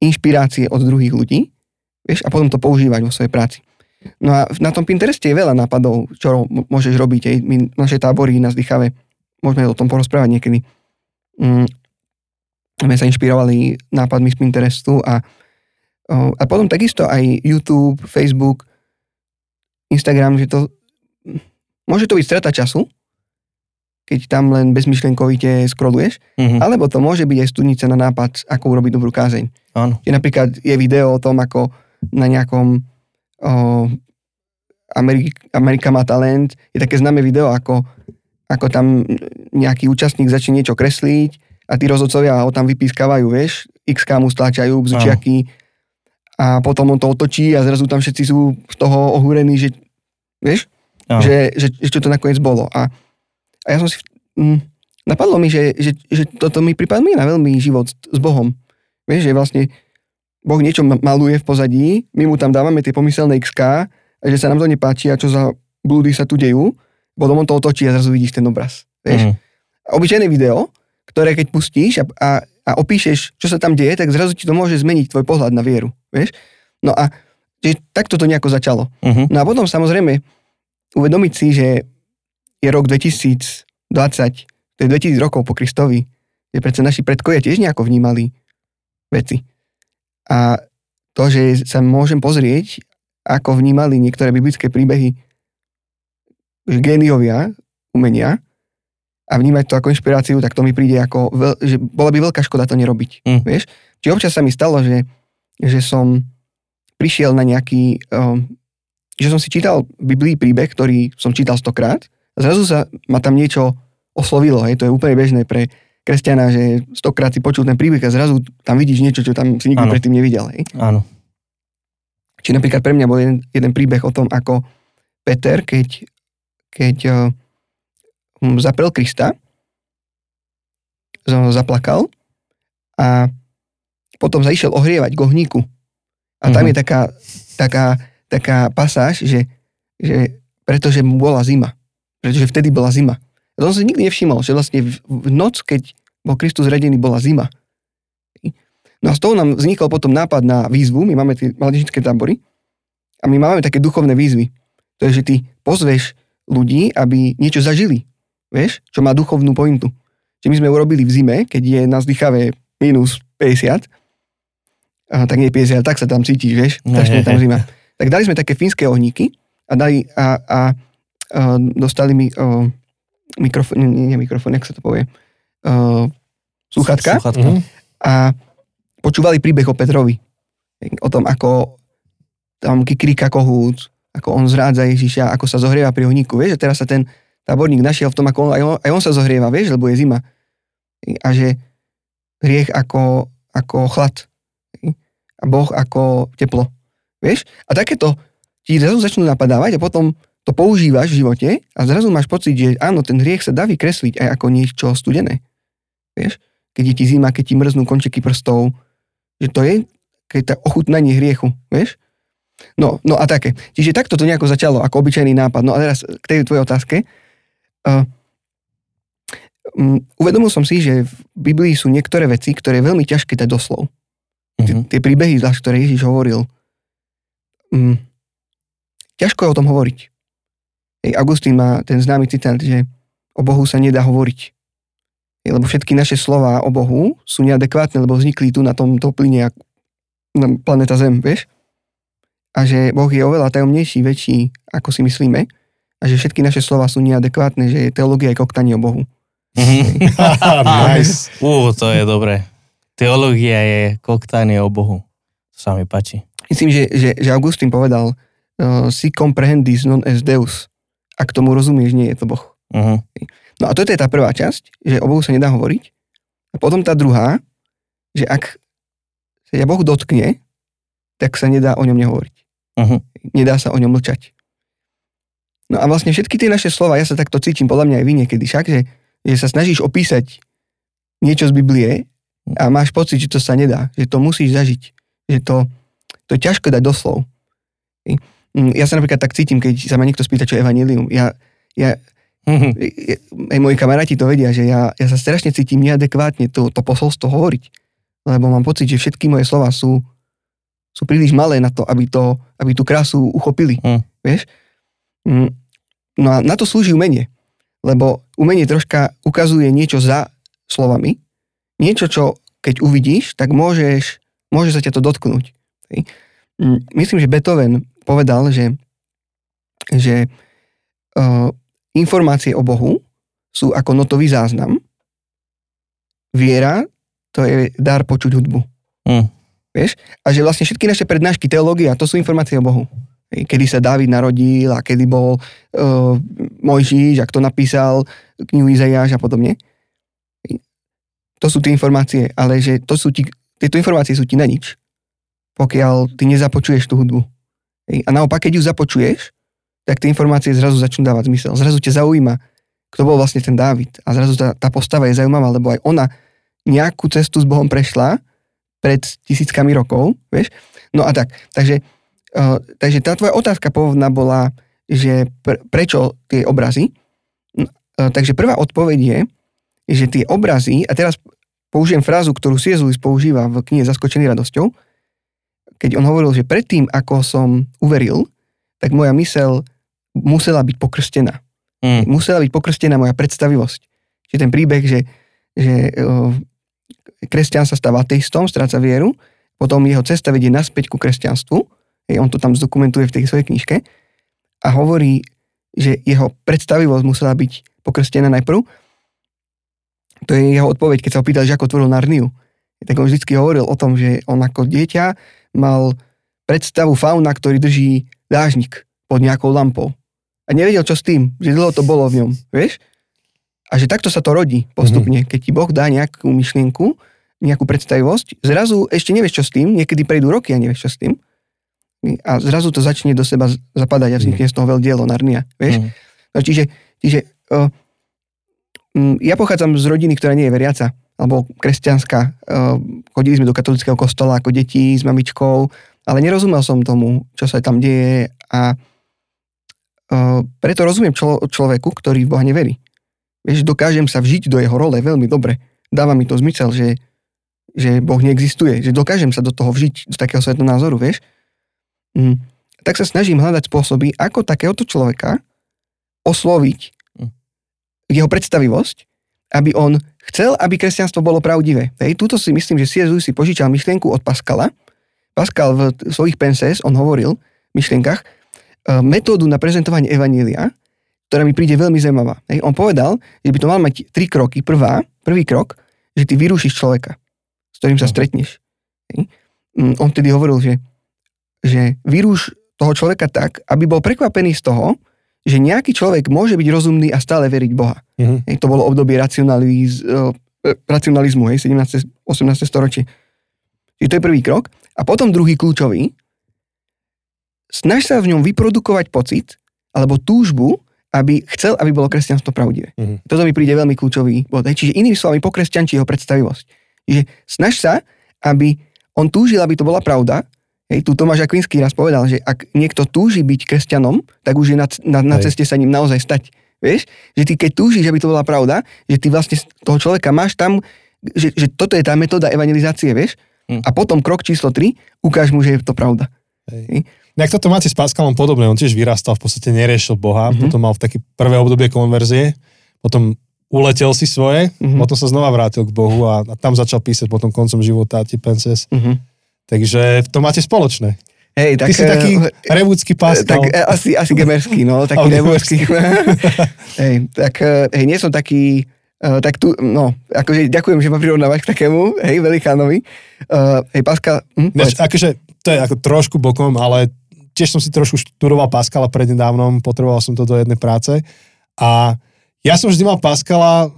inšpirácie od druhých ľudí, vieš, a potom to používať vo svojej práci. No a na tom Pintereste je veľa nápadov, čo môžeš robiť. Hej. My, naše tábory na Zdychave, môžeme o tom porozprávať niekedy. Mm, sme sa inšpirovali nápadmi z Pinterestu a, a potom takisto aj YouTube, Facebook, Instagram, že to môže to byť strata času, keď tam len bezmyšlenkovite scrolluješ, Mhm. alebo to môže byť aj studnica na nápad, ako urobiť dobrú kázeň. Áno. Že napríklad je video o tom, ako na nejakom o, Amerik- Amerika má talent, je také známe video, ako, ako tam nejaký účastník začne niečo kresliť a tí rozhodcovia ho tam vypískavajú, vieš, XK mu stláčajú bzučiaky a potom on to otočí a zrazu tam všetci sú z toho ohúrení, že vieš, Áno. že, že, že čo to nakoniec bolo. A, a ja som si, mm, napadlo mi, že, že, že toto mi pripomína veľmi život s, Bohom. Vieš, že vlastne Boh niečo ma- maluje v pozadí, my mu tam dávame tie pomyselné XK a že sa nám to nepáči a čo za blúdy sa tu dejú, potom on to otočí a zrazu vidíš ten obraz. Vieš? A obyčajné video, ktoré keď pustíš a, a, a opíšeš, čo sa tam deje, tak zrazu ti to môže zmeniť tvoj pohľad na vieru. Vieš? No a že takto to nejako začalo. Mhm. No a potom samozrejme uvedomiť si, že je rok 2020, to je 2000 rokov po Kristovi, že predsa naši predkovia tiež nejako vnímali veci. A to, že sa môžem pozrieť, ako vnímali niektoré biblické príbehy géniovia umenia a vnímať to ako inšpiráciu, tak to mi príde ako, veľ, že bola by veľká škoda to nerobiť. Mm. Vieš? Čiže občas sa mi stalo, že, že som prišiel na nejaký, um, že som si čítal v Biblii príbeh, ktorý som čítal stokrát zrazu sa ma tam niečo oslovilo. Hej? To je úplne bežné pre kresťana, že stokrát si počul ten príbeh a zrazu tam vidíš niečo, čo tam si nikdy predtým nevidel. Hej? Áno. Či napríklad pre mňa bol jeden, jeden príbeh o tom, ako Peter, keď, keď um, zaprel Krista, zaplakal a potom sa išiel ohrievať k ohníku. A tam Mhm. je taká, taká, taká pasáž, že, že pretože mu bola zima. Pretože vtedy bola zima. A to som si nikdy nevšimol, že vlastne v, noc, keď bol Kristus zradený, bola zima. No a z toho nám vznikol potom nápad na výzvu, my máme tie mládežnické tábory a my máme také duchovné výzvy. To je, že ty pozveš ľudí, aby niečo zažili, vieš, čo má duchovnú pointu. Že my sme urobili v zime, keď je na zdychavé minus 50, a tak nie 50, tak sa tam cítiš, vieš, strašne je tam zima. Tak dali sme také fínske ohníky a dali a, a, a dostali mi uh, mikrofón, nie, nie mikrofón, jak sa to povie, uh, sluchatka Sluchatka. Mhm. a počúvali príbeh o Petrovi. O tom, ako tam kikrika kohút, ako on zrádza Ježiša, ako sa zohrieva pri ohníku. Vieš, že teraz sa ten táborník našiel v tom, ako on, aj, on, aj on sa zohrieva, vieš, lebo je zima. A že hriech ako, ako chlad. A Boh ako teplo. Vieš? A takéto ti zrazu začnú napadávať a potom to používaš v živote a zrazu máš pocit, že áno, ten hriech sa dá vykresliť aj ako niečo studené. Vieš? Keď je ti zima, keď ti mrznú končeky prstov, že to je keď tá ochutnanie hriechu, vieš? No, no a také. Čiže takto to nejako začalo, ako obyčajný nápad. No a teraz k tej tvojej otázke. Uh, um, uvedomil som si, že v Biblii sú niektoré veci, ktoré je veľmi ťažké dať doslov. Uh-huh. Tie príbehy, zvlášť, ktoré Ježiš hovoril, um, ťažko je o tom hovoriť. Augustín má ten známy citát, že o Bohu sa nedá hovoriť. Lebo všetky naše slova o Bohu sú neadekvátne, lebo vznikli tu na tomto plyne na planeta Zem, vieš? A že Boh je oveľa tajomnejší, väčší, ako si myslíme. A že všetky naše slova sú neadekvátne, že teológia je koktanie o Bohu. nice. Ú, to je dobré. Teológia je koktanie o Bohu. To sa mi páči. Myslím, že, že, že Augustín povedal uh, si comprehendis non es Deus. Ak tomu rozumieš, nie je to Boh. Uh-huh. No a toto je tá prvá časť, že o Bohu sa nedá hovoriť. A potom tá druhá, že ak sa ťa Boh dotkne, tak sa nedá o ňom nehovoriť. Uh-huh. Nedá sa o ňom mlčať. No a vlastne všetky tie naše slova, ja sa takto cítim, podľa mňa aj vy niekedy však, že, že sa snažíš opísať niečo z Biblie a máš pocit, že to sa nedá, že to musíš zažiť, že to, to je ťažko dať doslov. Mm, ja sa napríklad tak cítim, keď sa ma niekto spýta, čo je evanilium. Ja, ja, uh-huh. aj moji kamaráti to vedia, že ja, ja sa strašne cítim neadekvátne to, to posolstvo hovoriť lebo mám pocit, že všetky moje slova sú, sú príliš malé na to, aby, to, aby tú krásu uchopili. Mm. Vieš? No a na to slúži umenie. Lebo umenie troška ukazuje niečo za slovami. Niečo, čo keď uvidíš, tak môžeš, môže sa ťa to dotknúť. Mm, myslím, že Beethoven povedal, že, že uh, informácie o Bohu sú ako notový záznam. Viera to je dar počuť hudbu. Mm. Vieš? A že vlastne všetky naše prednášky, teológia, to sú informácie o Bohu. Kedy sa Dávid narodil a kedy bol uh, Mojžiš, ak to napísal, knihu Izajáš a podobne. To sú tie informácie, ale že to sú ti, tieto informácie sú ti na nič, pokiaľ ty nezapočuješ tú hudbu. A naopak, keď ju započuješ, tak tie informácie zrazu začnú dávať zmysel. Zrazu ťa zaujíma, kto bol vlastne ten Dávid. A zrazu tá, tá postava je zaujímavá, lebo aj ona nejakú cestu s Bohom prešla pred tisíckami rokov, vieš. No a tak, takže, uh, takže tá tvoja otázka pôvodná bola, že pr- prečo tie obrazy. Uh, takže prvá odpoveď je, že tie obrazy, a teraz použijem frázu, ktorú C.S. Používa v knihe Zaskočený radosťou, keď on hovoril, že predtým, ako som uveril, tak moja mysel musela byť pokrstená. Mm. Musela byť pokrstená moja predstavivosť. Čiže ten príbeh, že, že kresťan sa stáva ateistom, stráca vieru, potom jeho cesta vedie naspäť ku kresťanstvu, on to tam zdokumentuje v tej svojej knižke a hovorí, že jeho predstavivosť musela byť pokrstená najprv. To je jeho odpoveď, keď sa opýtal, že ako tvoril Narniu. Tak on vždy hovoril o tom, že on ako dieťa mal predstavu fauna, ktorý drží dážnik pod nejakou lampou. A nevedel, čo s tým, že dlho to bolo v ňom, vieš? A že takto sa to rodí postupne. Mm-hmm. Keď ti Boh dá nejakú myšlienku, nejakú predstavivosť, zrazu ešte nevieš čo s tým, niekedy prejdú roky a nevieš čo s tým. A zrazu to začne do seba zapadať a vznikne z toho veľ dielo Narnia, vieš. Mm. No, čiže, čiže uh, ja pochádzam z rodiny, ktorá nie je veriaca, alebo kresťanská. Uh, chodili sme do katolického kostola ako deti s mamičkou, ale nerozumel som tomu, čo sa tam deje a uh, preto rozumiem člo, človeku, ktorý v Boha neverí. Vieš, dokážem sa vžiť do jeho role veľmi dobre. Dáva mi to zmysel, že že Boh neexistuje, že dokážem sa do toho vžiť, do takého svetonázoru, vieš. Mm. Tak sa snažím hľadať spôsoby, ako takéhoto človeka osloviť mm. jeho predstavivosť, aby on chcel, aby kresťanstvo bolo pravdivé. Hej, túto si myslím, že C.S. si požičal myšlienku od Pascala. Pascal v svojich penses, on hovoril v myšlienkach, e, metódu na prezentovanie Evanília, ktorá mi príde veľmi zaujímavá. Hej, on povedal, že by to mal mať tri kroky. Prvá, prvý krok, že ty vyrušíš človeka ktorým sa stretneš. Mm, on vtedy hovoril, že, že vyrúš toho človeka tak, aby bol prekvapený z toho, že nejaký človek môže byť rozumný a stále veriť Boha. Hej, to bolo obdobie racionaliz, uh, racionalizmu, hej, 17. 18. storočie. Čiže to je prvý krok. A potom druhý kľúčový, snaž sa v ňom vyprodukovať pocit, alebo túžbu, aby chcel, aby bolo kresťanstvo pravdivé. Mhm. Toto mi príde veľmi kľúčový bod. hej. Čiže inými slovami, pokresťančí jeho predstavivosť. Čiže snaž sa, aby on túžil, aby to bola pravda. Hej, tu Tomáš Akvinský raz povedal, že ak niekto túži byť kresťanom, tak už je na, na, na Hej. ceste sa ním naozaj stať. Vieš? Že ty keď túžiš, aby to bola pravda, že ty vlastne toho človeka máš tam, že, že toto je tá metóda evangelizácie, vieš? Hm. A potom krok číslo 3, ukáž mu, že je to pravda. Hej. Nejak toto máte s Pascalom podobné, on tiež vyrastal, v podstate neriešil Boha, Mhm. mm-hmm. potom mal v také prvé obdobie konverzie, potom uletel si svoje, Mhm. mm-hmm. potom sa znova vrátil k Bohu a, a tam začal písať potom koncom života Tipenses. Uh-huh. Takže to máte spoločné. Hej, tak, Ty si taký eh, revúdsky Tak Pascal. e, asi, asi gemerský, no, taký nebojský. hej, tak hej, nie som taký, uh, tak tu, no, akože ďakujem, že ma prirovnávaš k takému, hej, velikánovi. Uh, hej, Pascal, hm, Než, akože, to je ako trošku bokom, ale tiež som si trošku študoval Pascala prednedávnom, potreboval som to do jednej práce a ja som vždy mal Pascala,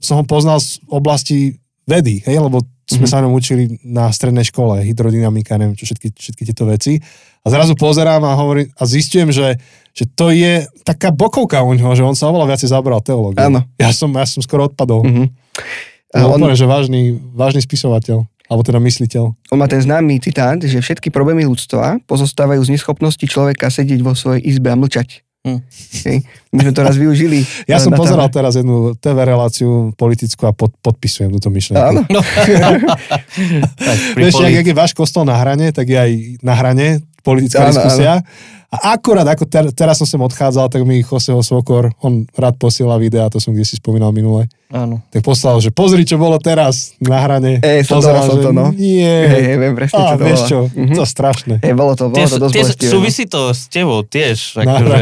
som ho poznal z oblasti vedy, hej, lebo sme Mhm. sa nám učili na strednej škole, hydrodynamika, neviem čo, všetky, všetky tieto veci. A zrazu pozerám a hovorím, a zistujem, že, že to je taká bokovka u neho, že on sa oveľa viacej zaoberal teológiou. Áno. Ja som, ja som skoro odpadol. Mhm. Mm-hmm. A on, Úplne, že vážny, vážny spisovateľ, alebo teda mysliteľ. on má ten známy citát, že všetky problémy ľudstva pozostávajú z neschopnosti človeka sedieť vo svojej izbe a mlčať. Hm. My sme to raz využili. Ja som pozeral tábore. teraz jednu TV reláciu politickú a pod, podpisujem túto myšlienku. Áno. No. Vieš, poli- jak, jak je váš kostol na hrane, tak je aj na hrane politická Áno, diskusia. A akurát, ako ter, teraz som sem odchádzal, tak mi Joseho Svokor, on rád posiela videa, to som kde si spomínal minule, Áno. tak poslal, že pozri, čo bolo teraz na hrane. Ej, sledoval som to, no. Nie. Hej, viem presne, čo to vieš čo, Mhm. to strašné. Hej, bolo to, bolo Tiež, to dosť tiež bolestivé. no. súvisí to s tebou tiež. Akože,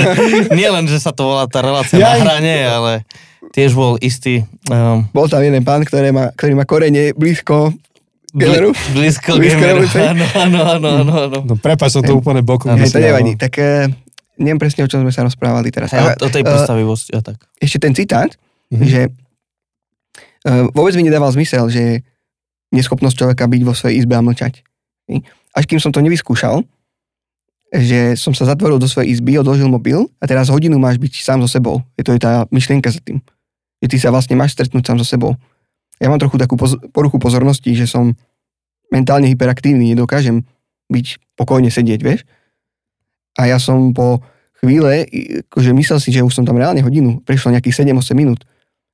nie len, že sa to volá tá relácia Ja na im- hrane, ale tiež bol istý um, Bol tam jeden pán, ktorý má, ktorý má korene blízko Gameru? bli, blízko Blízko gameru. revoluce? Áno, áno, áno, áno, áno. No prepáč, som to úplne bokom. Hej, to nevadí. Tak eh, neviem presne, o čom sme sa rozprávali teraz. Ale, o, tej eh, predstavivosti a tak. ešte ten citát, Mhm. že uh, vôbec mi nedával zmysel, že neschopnosť človeka byť vo svojej izbe a mlčať. Až kým som to nevyskúšal, že som sa zatvoril do svojej izby, odložil mobil a teraz hodinu máš byť sám so sebou. Je to je tá myšlienka za tým. Že ty sa vlastne máš stretnúť sám so sebou. Ja mám trochu takú poz- poruchu pozornosti, že som mentálne hyperaktívny, nedokážem byť pokojne sedieť, vieš. A ja som po chvíle, akože myslel si, že už som tam reálne hodinu, prešlo nejakých 7-8 minút.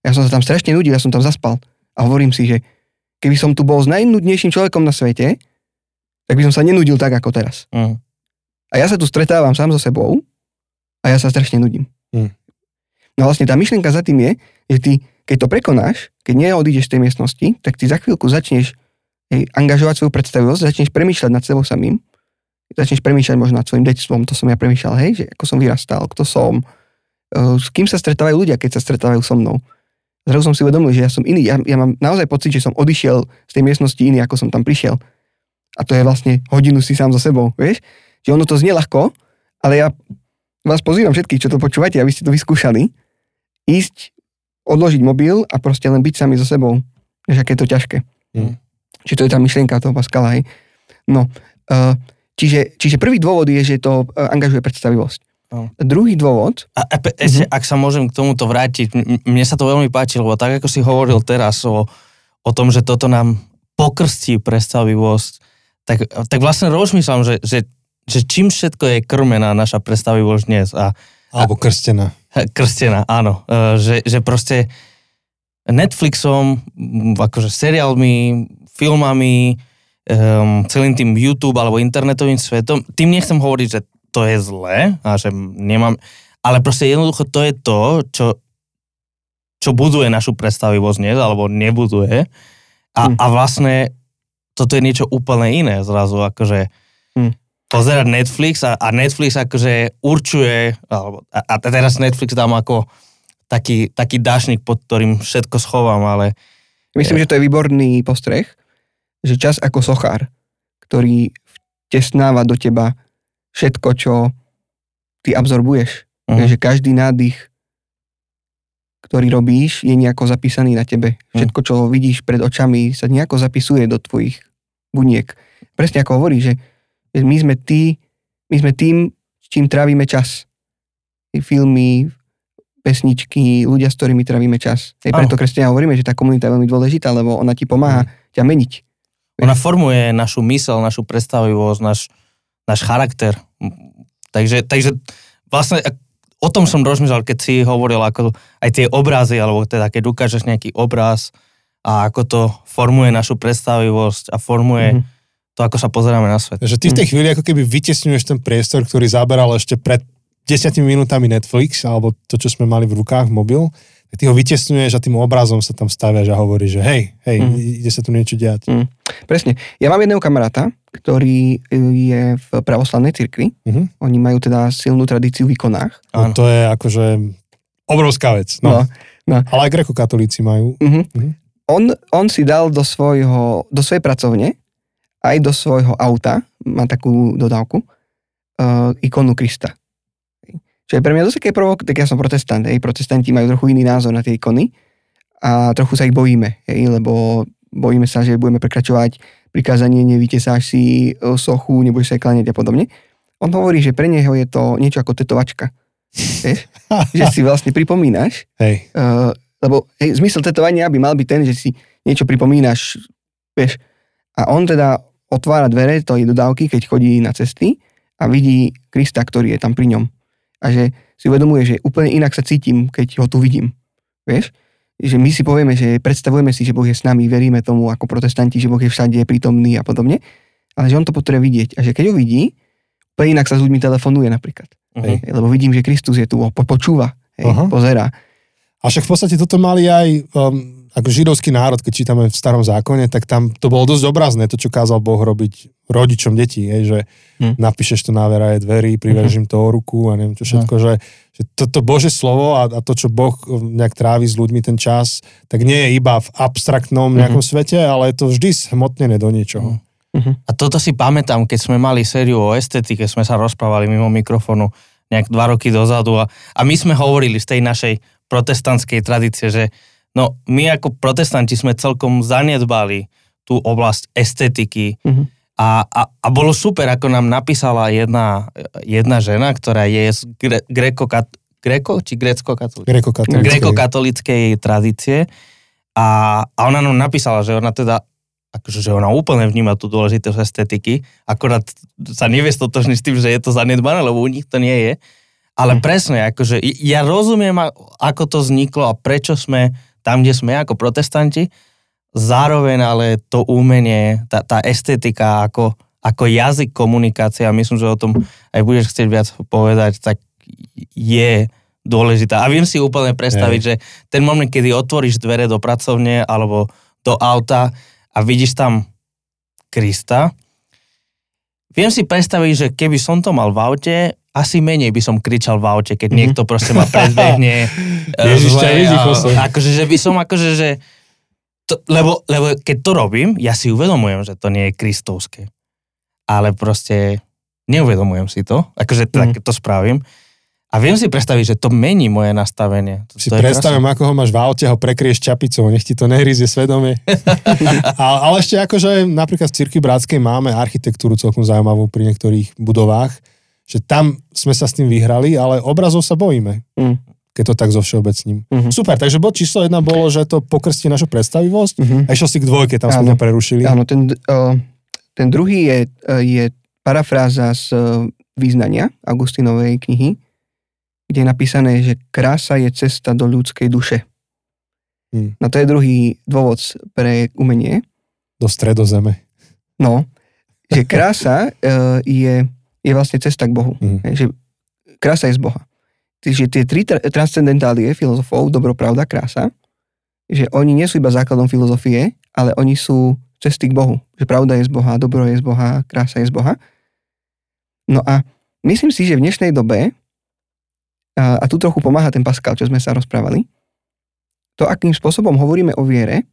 Ja som sa tam strašne nudil, ja som tam zaspal. A hovorím si, že keby som tu bol s najnudnejším človekom na svete, tak by som sa nenudil tak ako teraz. Mm. A ja sa tu stretávam sám so sebou a ja sa strašne nudím. Hm. No vlastne tá myšlienka za tým je, že ty, keď to prekonáš, keď neodídeš z tej miestnosti, tak ty za chvíľku začneš hej, angažovať svoju predstavivosť, začneš premýšľať nad sebou samým, začneš premýšľať možno nad svojim detstvom, to som ja premýšľal, hej, že ako som vyrastal, kto som, eh, s kým sa stretávajú ľudia, keď sa stretávajú so mnou. Zrazu som si uvedomil, že ja som iný, ja, ja mám naozaj pocit, že som odišiel z tej miestnosti iný, ako som tam prišiel. A to je vlastne hodinu si sám so sebou, vieš? Že ono to znie ľahko, ale ja vás pozývam všetkých, čo to počúvate, aby ste to vyskúšali, ísť, odložiť mobil a proste len byť sami so sebou. Vieš, aké je to ťažké. Mm. Čiže to je tá myšlienka toho Pascala, hej. No, uh, čiže, čiže prvý dôvod je, že to uh, angažuje predstavivosť. No. Druhý dôvod, A, a pe- ešte, ak sa môžem k tomuto vrátiť, mne sa to veľmi páči, lebo tak, ako si hovoril teraz o, o tom, že toto nám pokrstí predstavivosť, tak, tak vlastne rozmýšľam, že, že, že čím všetko je krmená naša predstavivosť dnes a Alebo krstená. krstená, áno. E, Že, že proste Netflixom, akože seriálmi, filmami, um, celým tým YouTube alebo internetovým svetom, tým nechcem hovoriť, že to je zlé a že nemám, ale proste jednoducho to je to, čo, čo buduje našu predstavivosť dnes, alebo nebuduje. A, Hm. a vlastne toto je niečo úplne iné zrazu, akože. Pozerať Netflix a, a Netflix akože určuje, alebo, a, a teraz Netflix dám ako taký, taký dášnik, pod ktorým všetko schovám, ale myslím, že to je výborný postreh, že čas ako sochár, ktorý vtesnáva do teba všetko, čo ty absorbuješ. Mhm. že každý nádych, ktorý robíš, je nejako zapísaný na tebe. Všetko, čo vidíš pred očami, sa nejako zapisuje do tvojich buniek. Presne ako hovorí, že my sme, tí, my sme tým, s čím trávime čas. filmy, pesničky, ľudia, s ktorými trávime čas. Hej, preto kresťania hovoríme, že tá komunita je veľmi dôležitá, lebo ona ti pomáha mm. ťa meniť. Ona formuje našu mysel, našu predstavivosť, náš, náš charakter. Takže, takže vlastne o tom som rozmýšľal, keď si hovoril ako aj tie obrazy, alebo teda keď ukážeš nejaký obraz a ako to formuje našu predstavivosť a formuje mm-hmm. To, ako sa pozeráme na svet. Že ty v tej mhm. chvíli ako keby vytesňuješ ten priestor, ktorý zaberal ešte pred 10 minútami Netflix, alebo to, čo sme mali v rukách, mobil, tak ty ho vytesňuješ a tým obrazom sa tam staviaš a hovoríš, že hej, hej, mm. ide sa tu niečo diať. Mm. Presne. Ja mám jedného kamaráta, ktorý e, je v pravoslavnej cirkvi. Mm-hmm. Oni majú teda silnú tradíciu v ikonách. No, to je akože obrovská vec. No. No, no. Ale aj grekokatolíci majú. Mm-hmm. Mm-hmm. On, on si dal do, svojho, do svojej pracovne aj do svojho auta, má takú dodávku, uh, ikonu Krista. Čo je pre mňa dosť také provok, tak ja som protestant, hej, protestanti majú trochu iný názor na tie ikony a trochu sa ich bojíme, hej, lebo bojíme sa, že budeme prekračovať prikázanie, nevytesáš si e, sochu, nebudeš sa kláňať a podobne. On hovorí, že pre neho je to niečo ako tetovačka. Vieš? že si vlastne pripomínaš, hej. Uh, lebo hej, zmysel tetovania by mal byť ten, že si niečo pripomínaš, vieš. A on teda otvára dvere tej dodávky, keď chodí na cesty a vidí Krista, ktorý je tam pri ňom a že si uvedomuje, že úplne inak sa cítim, keď ho tu vidím. Vieš? Že my si povieme, že predstavujeme si, že Boh je s nami, veríme tomu ako protestanti, že Boh je všade prítomný a podobne, ale že on to potrebuje vidieť. A že keď ho vidí, úplne inak sa s ľuďmi telefonuje napríklad. Uh-huh. Hej? Lebo vidím, že Kristus je tu, počúva, hej? Uh-huh. pozera. A však v podstate toto mali aj um, ako židovský národ, keď čítame v starom zákone, tak tam to bolo dosť obrazné, to, čo kázal Boh robiť rodičom detí, hej, že hm. napíšeš to na veraje dverí, privežím mhm. to o ruku a neviem čo všetko, hm. že, že toto Bože slovo a, a to, čo Boh nejak trávi s ľuďmi ten čas, tak nie je iba v abstraktnom mhm. nejakom hm. svete, ale je to vždy zhmotnené do niečoho. Hm. A toto si pamätám, keď sme mali sériu o estetike, sme sa rozprávali mimo mikrofónu nejak dva roky dozadu a, a my sme hovorili z tej našej protestantskej tradície, že No my ako protestanti sme celkom zanedbali tú oblasť estetiky mm-hmm. a, a, a bolo super, ako nám napísala jedna, jedna žena, ktorá je z gre, greko, greko či grecko-katolíckej? Grecko-katolíckej tradície a, a ona nám napísala, že ona teda akože, že ona úplne vníma tú dôležitosť estetiky, akorát sa nevie stotožniť s tým, že je to zanedbané, lebo u nich to nie je. Ale mm. presne, akože ja rozumiem, ako to vzniklo a prečo sme tam, kde sme ako protestanti, zároveň ale to umenie, tá, tá estetika ako, ako jazyk komunikácie, a myslím, že o tom aj budeš chcieť viac povedať, tak je dôležitá. A viem si úplne predstaviť, že ten moment, kedy otvoríš dvere do pracovne alebo do auta a vidíš tam Krista, viem si predstaviť, že keby som to mal v aute, asi menej by som kričal v aute, keď mm-hmm. niekto proste ma predbehne. Ježiš, ťa vidí, akože, že by som akože, že to, lebo, lebo keď to robím, ja si uvedomujem, že to nie je kristovské. Ale proste neuvedomujem si to, akože mm. tak to spravím. A viem si predstaviť, že to mení moje nastavenie. To, si to predstavím, ako ho máš v aute, ho prekrieš čapicou, nech ti to nehryzie svedomie. ale, ale ešte akože napríklad v Cirky Bratskej máme architektúru celkom zaujímavú pri niektorých budovách že tam sme sa s tým vyhrali, ale obrazov sa bojíme. Mm. Keď to tak zo všeobecním. Mm-hmm. Super, takže bod číslo jedna bolo, že to pokrstí našu predstavivosť mm-hmm. a išiel si k dvojke, tam sme to prerušili. Áno, ten, uh, ten druhý je, uh, je parafráza z uh, význania Augustinovej knihy, kde je napísané, že krása je cesta do ľudskej duše. Mm. No to je druhý dôvod pre umenie. Do stredozeme. No, že krása uh, je je vlastne cesta k Bohu. Mm. Že krása je z Boha. Čiže tie tri tra- transcendentálie filozofov, dobro, pravda, krása, že oni nie sú iba základom filozofie, ale oni sú cesty k Bohu. Že pravda je z Boha, dobro je z Boha, krása je z Boha. No a myslím si, že v dnešnej dobe, a, a tu trochu pomáha ten Pascal, čo sme sa rozprávali, to, akým spôsobom hovoríme o viere,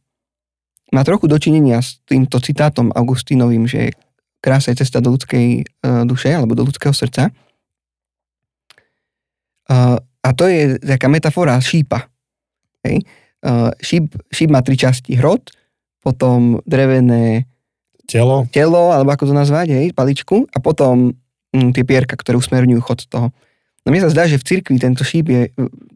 má trochu dočinenia s týmto citátom Augustínovým, že krása je cesta do ľudskej uh, duše alebo do ľudského srdca. Uh, a to je taká metafora šípa. Hej. Uh, šíp, šíp má tri časti. Hrot, potom drevené telo, telo alebo ako to nazvať, hej, paličku, a potom hm, tie pierka, ktoré usmerňujú chod toho. No mne sa zdá, že v cirkvi tento šíp je e,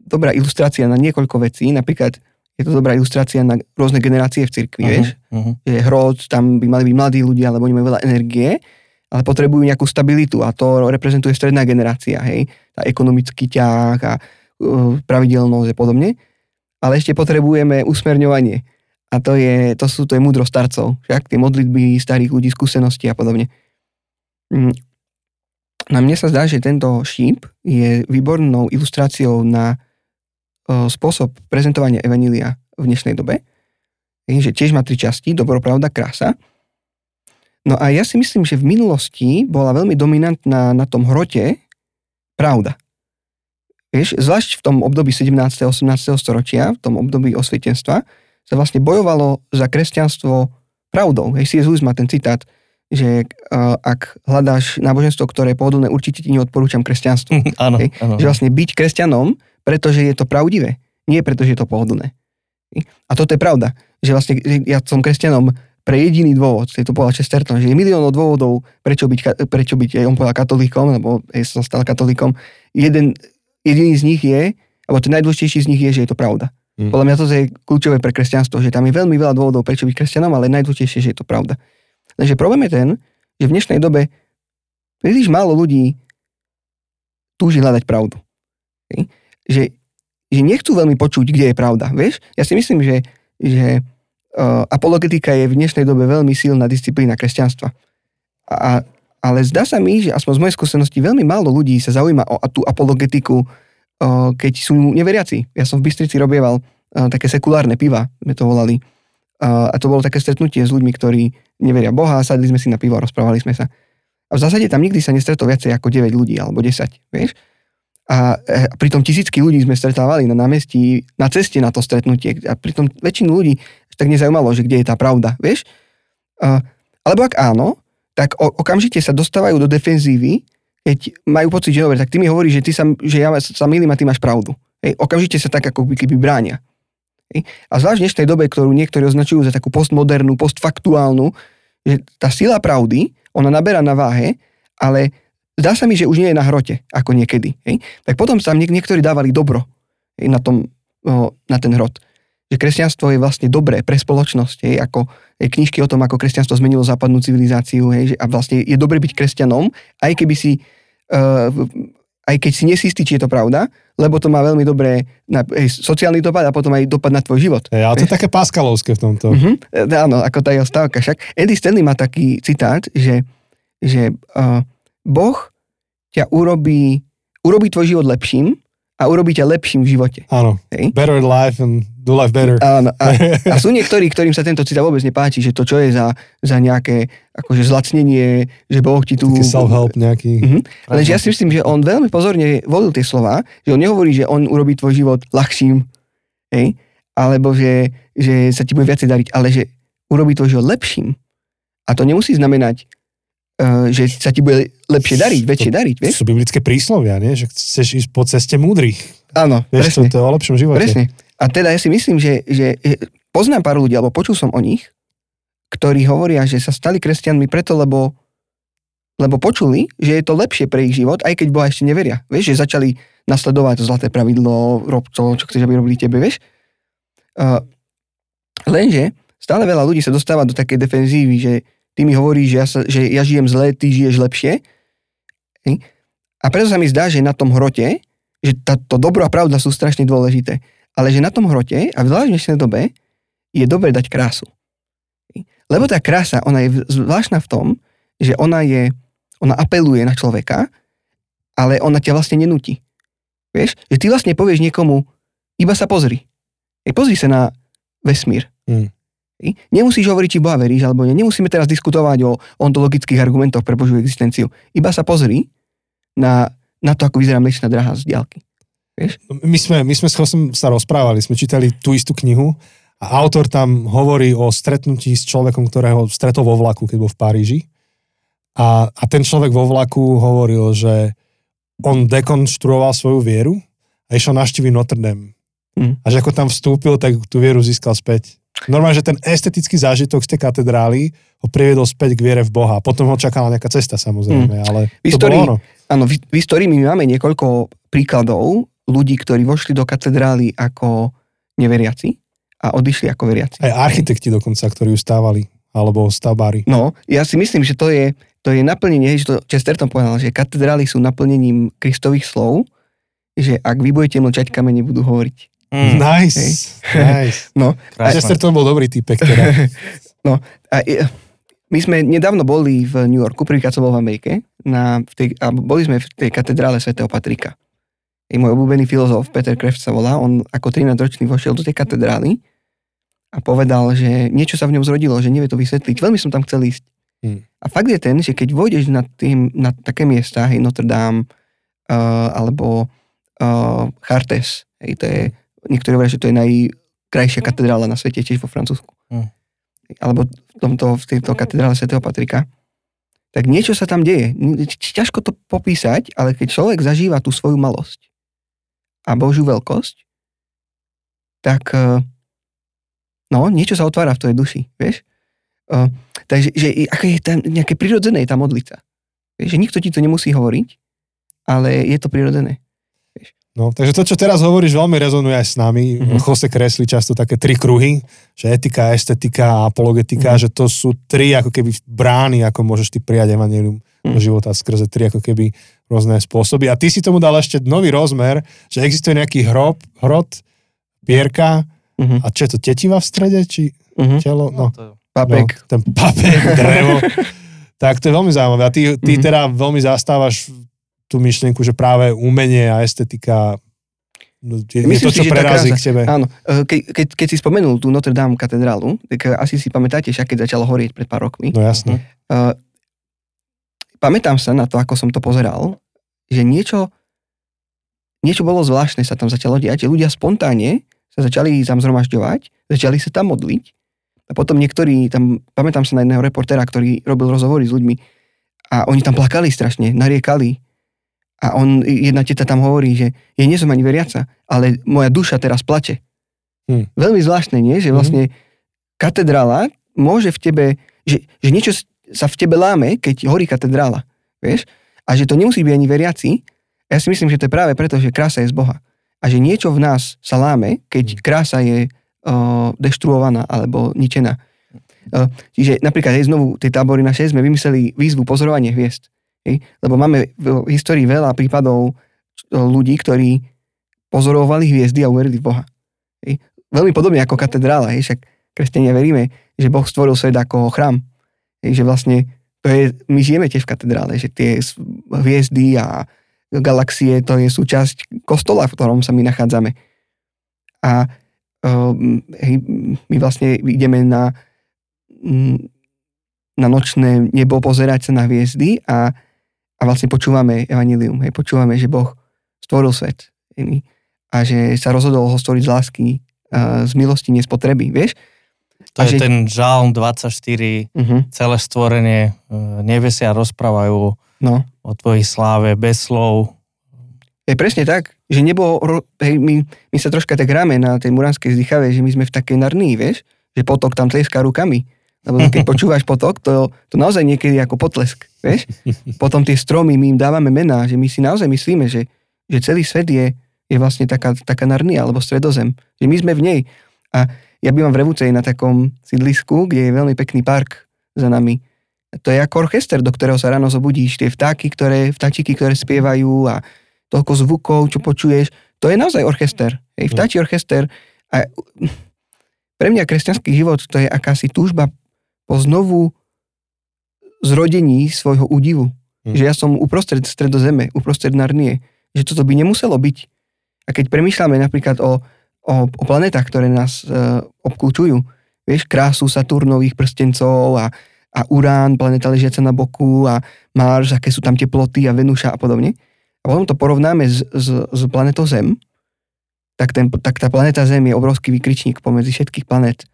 dobrá ilustrácia na niekoľko vecí. Napríklad je to dobrá ilustrácia na rôzne generácie v cirkvi, uh-huh, vieš? Uh-huh. Že hrod, tam by mali byť mladí ľudia, lebo oni majú veľa energie, ale potrebujú nejakú stabilitu a to reprezentuje stredná generácia, hej? Tá ekonomický ťah a uh, pravidelnosť a podobne. Ale ešte potrebujeme usmerňovanie. A to je, to sú, to je múdro starcov. Však tie modlitby starých ľudí, skúsenosti a podobne. Mm. Na mne sa zdá, že tento šíp je výbornou ilustráciou na spôsob prezentovania Evanília v dnešnej dobe. Že tiež má tri časti, dobro, pravda, krása. No a ja si myslím, že v minulosti bola veľmi dominantná na tom hrote pravda. Vieš, zvlášť v tom období 17. a 18. storočia, v tom období osvietenstva, sa vlastne bojovalo za kresťanstvo pravdou. Hej, C.S. Lewis má ten citát, že uh, ak hľadáš náboženstvo, ktoré je pohodlné, určite ti neodporúčam kresťanstvo. áno, hej, áno. Že vlastne byť kresťanom, pretože je to pravdivé, nie preto, že je to pohodlné. A toto je pravda, že vlastne ja som kresťanom pre jediný dôvod, je to povedal Chesterton, že je miliónov dôvodov, prečo byť, prečo byť on povedal katolíkom, lebo ja som stal katolíkom. Jeden, jediný z nich je, alebo ten najdôležitejší z nich je, že je to pravda. Mm. Podľa mňa to je kľúčové pre kresťanstvo, že tam je veľmi veľa dôvodov, prečo byť kresťanom, ale najdôležitejšie, že je to pravda. Takže problém je ten, že v dnešnej dobe príliš málo ľudí túži hľadať pravdu. Že, že nechcú veľmi počuť, kde je pravda. Vieš? Ja si myslím, že, že uh, apologetika je v dnešnej dobe veľmi silná disciplína kresťanstva. A, ale zdá sa mi, že aspoň z mojej skúsenosti veľmi málo ľudí sa zaujíma o tú apologetiku keď sú neveriaci. Ja som v Bystrici robieval také sekulárne piva, sme to volali. A to bolo také stretnutie s ľuďmi, ktorí neveria Boha, sadli sme si na pivo a rozprávali sme sa. A v zásade tam nikdy sa nestretol viacej ako 9 ľudí alebo 10, vieš? A, e, pritom tisícky ľudí sme stretávali na námestí, na ceste na to stretnutie. A pritom väčšinu ľudí tak nezaujímalo, že kde je tá pravda, vieš? A, alebo ak áno, tak o, okamžite sa dostávajú do defenzívy keď majú pocit, že dobre, tak ty mi hovoríš, že, ty sa, že ja sa milím a ty máš pravdu. Hej, okamžite sa tak ako keby bránia. Hej. A zvlášť v dnešnej dobe, ktorú niektorí označujú za takú postmodernú, postfaktuálnu, že tá sila pravdy, ona naberá na váhe, ale zdá sa mi, že už nie je na hrote, ako niekedy. Hej. Tak potom sa niek- niektorí dávali dobro hej, na, tom, o, na ten hrot. Že kresťanstvo je vlastne dobré pre spoločnosť, hej, ako hej, knižky o tom, ako kresťanstvo zmenilo západnú civilizáciu, hej, že, a vlastne je dobre byť kresťanom, aj keby si uh, aj keď si nesistý, či je to pravda, lebo to má veľmi dobré na, hej, sociálny dopad a potom aj dopad na tvoj život. Hey, ale to je také páskalovské v tomto. Uh-huh. Áno, ako tá jeho stavka. Však Eddie Stanley má taký citát, že, že uh, Boh ťa urobí, urobí tvoj život lepším a urobí ťa lepším v živote. Áno. Hej? Better life and do life better. Áno. A, a sú niektorí, ktorým sa tento citát vôbec nepáči, že to čo je za, za nejaké akože zlacnenie, že Boh ti tu... Taký self-help nejaký. Uh-huh. Lenže ja si myslím, že on veľmi pozorne volil tie slova, že on nehovorí, že on urobí tvoj život ľahším, hej? alebo že, že sa ti bude viacej dariť, ale že urobí tvoj život lepším. A to nemusí znamenať, že sa ti bude lepšie dariť, väčšie to, dariť, vieš? Sú biblické príslovia, nie? Že chceš ísť po ceste múdrych. Áno, vieš, presne. To, to je o lepšom živote. Presne. A teda ja si myslím, že, že poznám pár ľudí, alebo počul som o nich, ktorí hovoria, že sa stali kresťanmi preto, lebo, lebo počuli, že je to lepšie pre ich život, aj keď Boha ešte neveria. Vieš, že začali nasledovať to zlaté pravidlo, rob to, čo chceš, aby robili tebe, vieš? Uh, lenže stále veľa ľudí sa dostáva do takej defenzívy, že ty mi hovoríš, že ja, sa, že ja žijem zle, ty žiješ lepšie. A preto sa mi zdá, že na tom hrote, že tá, to dobro a pravda sú strašne dôležité, ale že na tom hrote a v dnešnej dobe je dobre dať krásu. Lebo tá krása, ona je zvláštna v tom, že ona je, ona apeluje na človeka, ale ona ťa vlastne nenúti. Vieš? Že ty vlastne povieš niekomu, iba sa pozri. Hej, pozri sa na vesmír. Hmm. Nemusíš hovoriť, či Boha veríš, alebo nie. Nemusíme teraz diskutovať o ontologických argumentoch pre Božiu existenciu. Iba sa pozri na, na to, ako vyzerá Mliečná drahá z diálky. Vieš? My sme, my sme sa rozprávali, sme čítali tú istú knihu a autor tam hovorí o stretnutí s človekom, ktorého stretol vo vlaku, keď bol v Paríži. A, a ten človek vo vlaku hovoril, že on dekonštruoval svoju vieru a išiel naštíviť Notre Dame. Mm. A že ako tam vstúpil, tak tú vieru získal späť. Normálne, že ten estetický zážitok z tej katedrály ho priviedol späť k viere v Boha. Potom ho čakala nejaká cesta samozrejme, mm. ale v histórii, to bolo ono. Áno, v, v histórii my máme niekoľko príkladov ľudí, ktorí vošli do katedrály ako neveriaci a odišli ako veriaci. Aj architekti dokonca, ktorí ju stávali, alebo stavbári. No, ja si myslím, že to je, to je naplnenie, že to Chesterton povedal, že katedrály sú naplnením Kristových slov, že ak vy budete mlčať, kamene budú hovoriť. Mm. Nice, nice. No, Chesterton bol dobrý typek teda. no, a my sme nedávno boli v New Yorku, prvýkrát som bol v Amerike, na, v tej, a boli sme v tej katedrále svätého Patrika. I môj obľúbený filozof, Peter Kreft sa volá, on ako 13-ročný vošiel do tej katedrály a povedal, že niečo sa v ňom zrodilo, že nevie to vysvetliť. Veľmi som tam chcel ísť. Hmm. A fakt je ten, že keď vojdeš na, tým, na také miesta, hej, Notre Dame, uh, alebo uh, Chartes, hej, to je, niektorí hovoria, že to je najkrajšia katedrála na svete, tiež vo Francúzsku. Hmm. Alebo v, tomto, v tejto katedrále svätého Patrika. Tak niečo sa tam deje. Ťažko to popísať, ale keď človek zažíva tú svoju malosť a Božiu veľkosť, tak uh, No, niečo sa otvára v tvojej duši, vieš? Uh, takže že, ako je tam nejaké prirodzené tá modlica. Vieš, že nikto ti to nemusí hovoriť, ale je to prirodzené. No, takže to, čo teraz hovoríš, veľmi rezonuje aj s nami. Mm-hmm. Jose kreslí často také tri kruhy, že etika, estetika a apologetika, mm-hmm. že to sú tri ako keby brány, ako môžeš ty prijať evanelium mm-hmm. do mhm. života skrze tri ako keby rôzne spôsoby. A ty si tomu dal ešte nový rozmer, že existuje nejaký hrob, hrot, pierka, Uh-huh. A čo je to, tetiva v strede, či uh-huh. telo? No, no papek. No, ten papek, drevo. tak to je veľmi zaujímavé. A ty, ty uh-huh. teda veľmi zastávaš tú myšlienku, že práve umenie a estetika no, je, Myslím to, čo si, prerazí k tebe. Áno. E, ke, keď, keď si spomenul tú Notre Dame katedrálu, tak asi si pamätáte, však keď začalo horieť pred pár rokmi. No jasne. Uh, pamätám sa na to, ako som to pozeral, že niečo, niečo bolo zvláštne sa tam začalo diať, ľudia spontánne sa začali tam zhromažďovať, začali sa tam modliť a potom niektorí, tam, pamätám sa na jedného reportéra, ktorý robil rozhovory s ľuďmi a oni tam plakali strašne, nariekali a on, jedna teta tam hovorí, že ja nie som ani veriaca, ale moja duša teraz plače. Hmm. Veľmi zvláštne, nie? Že mhm. vlastne hmm. katedrála môže v tebe, že, že niečo sa v tebe láme, keď horí katedrála. Vieš? A že to nemusí byť ani veriaci. Ja si myslím, že to je práve preto, že krása je z Boha a že niečo v nás sa láme, keď mm. krása je uh, deštruovaná alebo ničená. Uh, čiže napríklad aj znovu tej tábory naše sme vymysleli výzvu pozorovanie hviezd. Lebo máme v histórii veľa prípadov ľudí, ktorí pozorovali hviezdy a uverili v Boha. Veľmi podobne ako katedrála. Však kresťania veríme, že Boh stvoril svet ako chrám. Že vlastne to je, my žijeme tiež v katedrále, že tie hviezdy a galaxie, to je súčasť kostola, v ktorom sa my nachádzame. A hej, my vlastne ideme na, mm, na nočné nebo pozerať sa na hviezdy a, a vlastne počúvame evanilium, hej, počúvame, že Boh stvoril svet hej, a že sa rozhodol ho stvoriť z lásky, uh, z milosti, nie z potreby, vieš? To a je že... ten žálm 24, uh-huh. celé stvorenie, uh, nebesia rozprávajú no. o tvojej sláve bez slov. Je presne tak, že nebo, hej, my, my sa troška tak hráme na tej muranskej zdychave, že my sme v takej narnii, vieš, že potok tam tleská rukami. Lebo keď počúvaš potok, to, to naozaj niekedy ako potlesk, vieš. Potom tie stromy, my im dávame mená, že my si naozaj myslíme, že, že celý svet je, je vlastne taká, taká narnia, alebo stredozem. Že my sme v nej. A ja bývam v Revúcej na takom sídlisku, kde je veľmi pekný park za nami. To je ako orchester, do ktorého sa ráno zobudíš. Tie vtáky, ktoré, vtáčiky, ktoré spievajú a toľko zvukov, čo počuješ. To je naozaj orchester. Hej, vtáči orchester. A pre mňa kresťanský život to je akási túžba po znovu zrodení svojho údivu. Mm. Že ja som uprostred stredozeme, uprostred Narnie. Že toto by nemuselo byť. A keď premýšľame napríklad o, o, o planetách, ktoré nás e, obklúčujú, vieš, krásu Saturnových prstencov a a Urán, planeta ležiaca na boku a Mars, aké sú tam teploty a Venuša a podobne. A potom to porovnáme s, s, s planetou Zem, tak, ten, tak tá planéta Zem je obrovský vykričník pomedzi všetkých planét.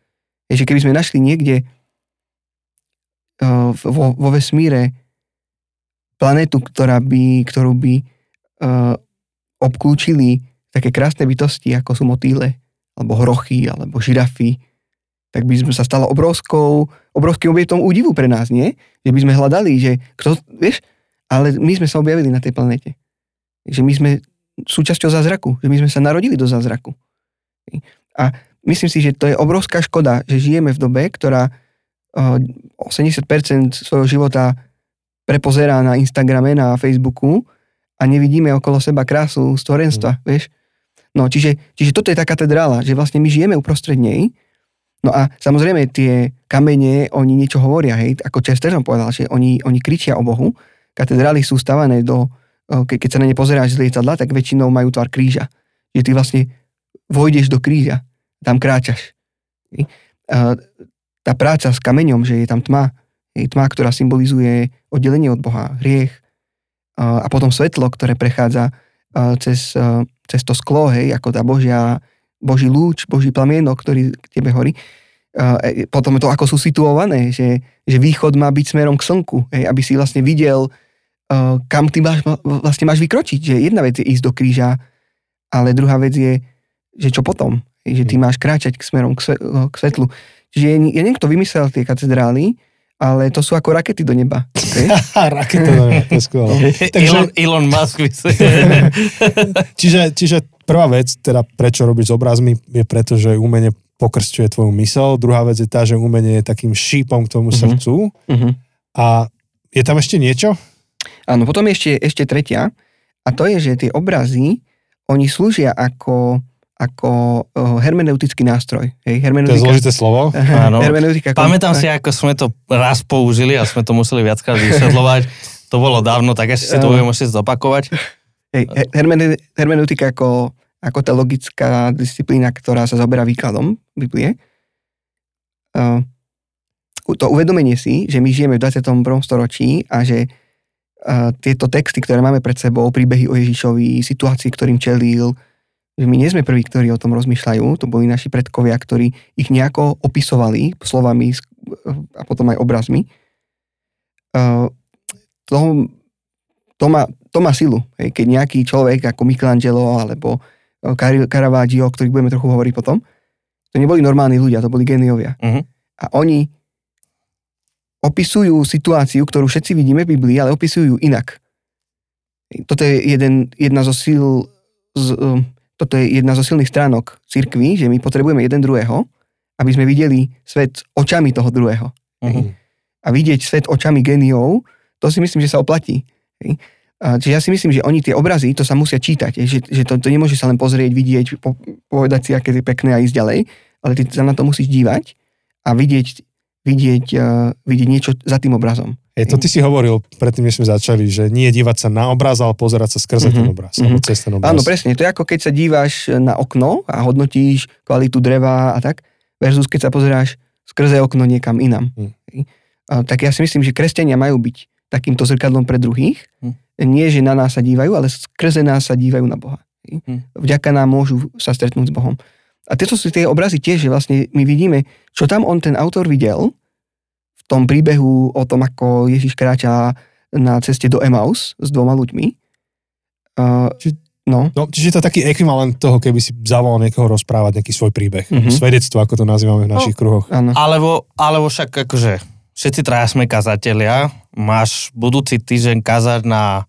Je, že keby sme našli niekde vo, vo vesmíre planetu, ktorá by, ktorú by uh, obklúčili také krásne bytosti, ako sú motýle, alebo hrochy, alebo žirafy, tak by sme sa stala obrovskou, obrovským objektom údivu pre nás, nie? Že by sme hľadali, že kto, vieš, ale my sme sa objavili na tej planete. Že my sme súčasťou zázraku, že my sme sa narodili do zázraku. A myslím si, že to je obrovská škoda, že žijeme v dobe, ktorá 80% svojho života prepozerá na Instagrame, na Facebooku a nevidíme okolo seba krásu stvorenstva, mm. vieš. No, čiže, čiže toto je tá katedrála, že vlastne my žijeme uprostred nej, no a samozrejme tie kamene, oni niečo hovoria, hej, ako Chesterton povedal, že oni, oni kričia o Bohu, katedrály sú stavané do, ke, keď sa na ne pozeráš z lietadla, tak väčšinou majú tvar kríža. Že ty vlastne vojdeš do kríža, tam kráčaš. Tá práca s kameňom, že je tam tma, je tma, ktorá symbolizuje oddelenie od Boha, hriech a potom svetlo, ktoré prechádza cez, cez to sklo, hej, ako tá Božia, Boží lúč, Boží plamienok, ktorý k tebe horí. E, potom to, ako sú situované, že, že východ má byť smerom k slnku, hej, aby si vlastne videl, kam ty máš, vlastne máš vykročiť. Že jedna vec je ísť do kríža, ale druhá vec je, že čo potom? Hej, že ty hm. máš kráčať k smerom k, svetlu. Čiže ja neviem, kto vymyslel tie katedrály, ale to sú ako rakety do neba. Rakety do neba, to je skvelé. Takže... Elon, Elon Musk čiže, čiže prvá vec, teda prečo robíš s obrazmi, je preto, že umenie pokrstuje tvoju mysel. Druhá vec je tá, že umenie je takým šípom k tomu uh-huh. srdcu. Uh-huh. A je tam ešte niečo? Áno, potom je ešte, ešte tretia. A to je, že tie obrazy, oni slúžia ako ako uh, hermeneutický nástroj. Hej, hermeneutika. To je zložité slovo. Áno. hermeneutika. Pamätám si, ako sme to raz použili a sme to museli viackrát vysvetľovať. to bolo dávno, tak asi si to budeme musieť zopakovať. Hej, hermeneutika ako, ako tá logická disciplína, ktorá sa zaoberá výkladom Biblie. Uh, to uvedomenie si, že my žijeme v 21. storočí a že uh, tieto texty, ktoré máme pred sebou, príbehy o Ježišovi, situácii, ktorým čelil, že my nie sme prví, ktorí o tom rozmýšľajú, to boli naši predkovia, ktorí ich nejako opisovali slovami a potom aj obrazmi. To, to, má, to má silu. Keď nejaký človek ako Michelangelo alebo Caravaggio, o ktorých budeme trochu hovoriť potom, to neboli normálni ľudia, to boli geniovia. Uh-huh. A oni opisujú situáciu, ktorú všetci vidíme v Biblii, ale opisujú ju inak. Toto je jeden, jedna zo síl z, toto je jedna zo silných stránok cirkvi, že my potrebujeme jeden druhého, aby sme videli svet očami toho druhého. Uh-huh. A vidieť svet očami geniov, to si myslím, že sa oplatí. Čiže ja si myslím, že oni tie obrazy, to sa musia čítať, že, že to, to nemôže sa len pozrieť, vidieť, po, povedať si, aké je pekné a ísť ďalej, ale ty sa na to musíš dívať a vidieť, vidieť, uh, vidieť niečo za tým obrazom. Je to ty si hovoril predtým, než sme začali, že nie dívať sa na obraz, ale pozerať sa skrze mm-hmm. ten obraz, mm-hmm. alebo cez ten obraz. Áno, presne. To je ako keď sa díváš na okno a hodnotíš kvalitu dreva a tak, versus keď sa pozeráš skrze okno niekam inam. Mm. A, tak ja si myslím, že kresťania majú byť takýmto zrkadlom pre druhých. Mm. Nie, že na nás sa dívajú, ale skrze nás sa dívajú na Boha. Mm. Vďaka nám môžu sa stretnúť s Bohom. A tieto sú tie obrazy tiež, že vlastne my vidíme, čo tam on, ten autor videl, tom príbehu o tom, ako Ježiš kráča na ceste do Emaus s dvoma ľuďmi. Uh, Či, no. no. Čiže to je taký ekvivalent toho, keby si zavolal niekoho rozprávať nejaký svoj príbeh. Uh-huh. Svedectvo, ako to nazývame v našich no, kruhoch. Áno. Alebo, alebo však akože všetci traja sme kazatelia. Máš budúci týždeň kazať na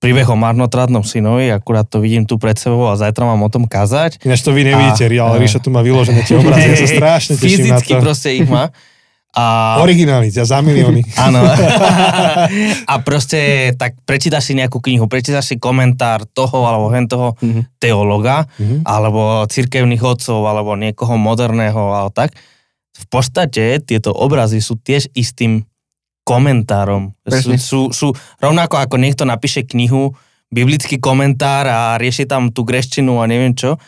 príbeh o marnotratnom synovi, akurát to vidím tu pred sebou a zajtra mám o tom kazať. Ináč to vy nevidíte, a, ale Ríša tu má vyložené tie obrazy, ja sa strašne teším na to. Fyzicky proste ich má. A... Originálny, za milióny. Áno. a proste tak prečítaš si nejakú knihu, prečítaš si komentár toho alebo hen toho mm-hmm. teologa, mm-hmm. alebo cirkevných odcov, alebo niekoho moderného, alebo tak. V podstate tieto obrazy sú tiež istým komentárom. Sú, sú, sú rovnako ako niekto napíše knihu, biblický komentár a rieši tam tú greštinu a neviem čo,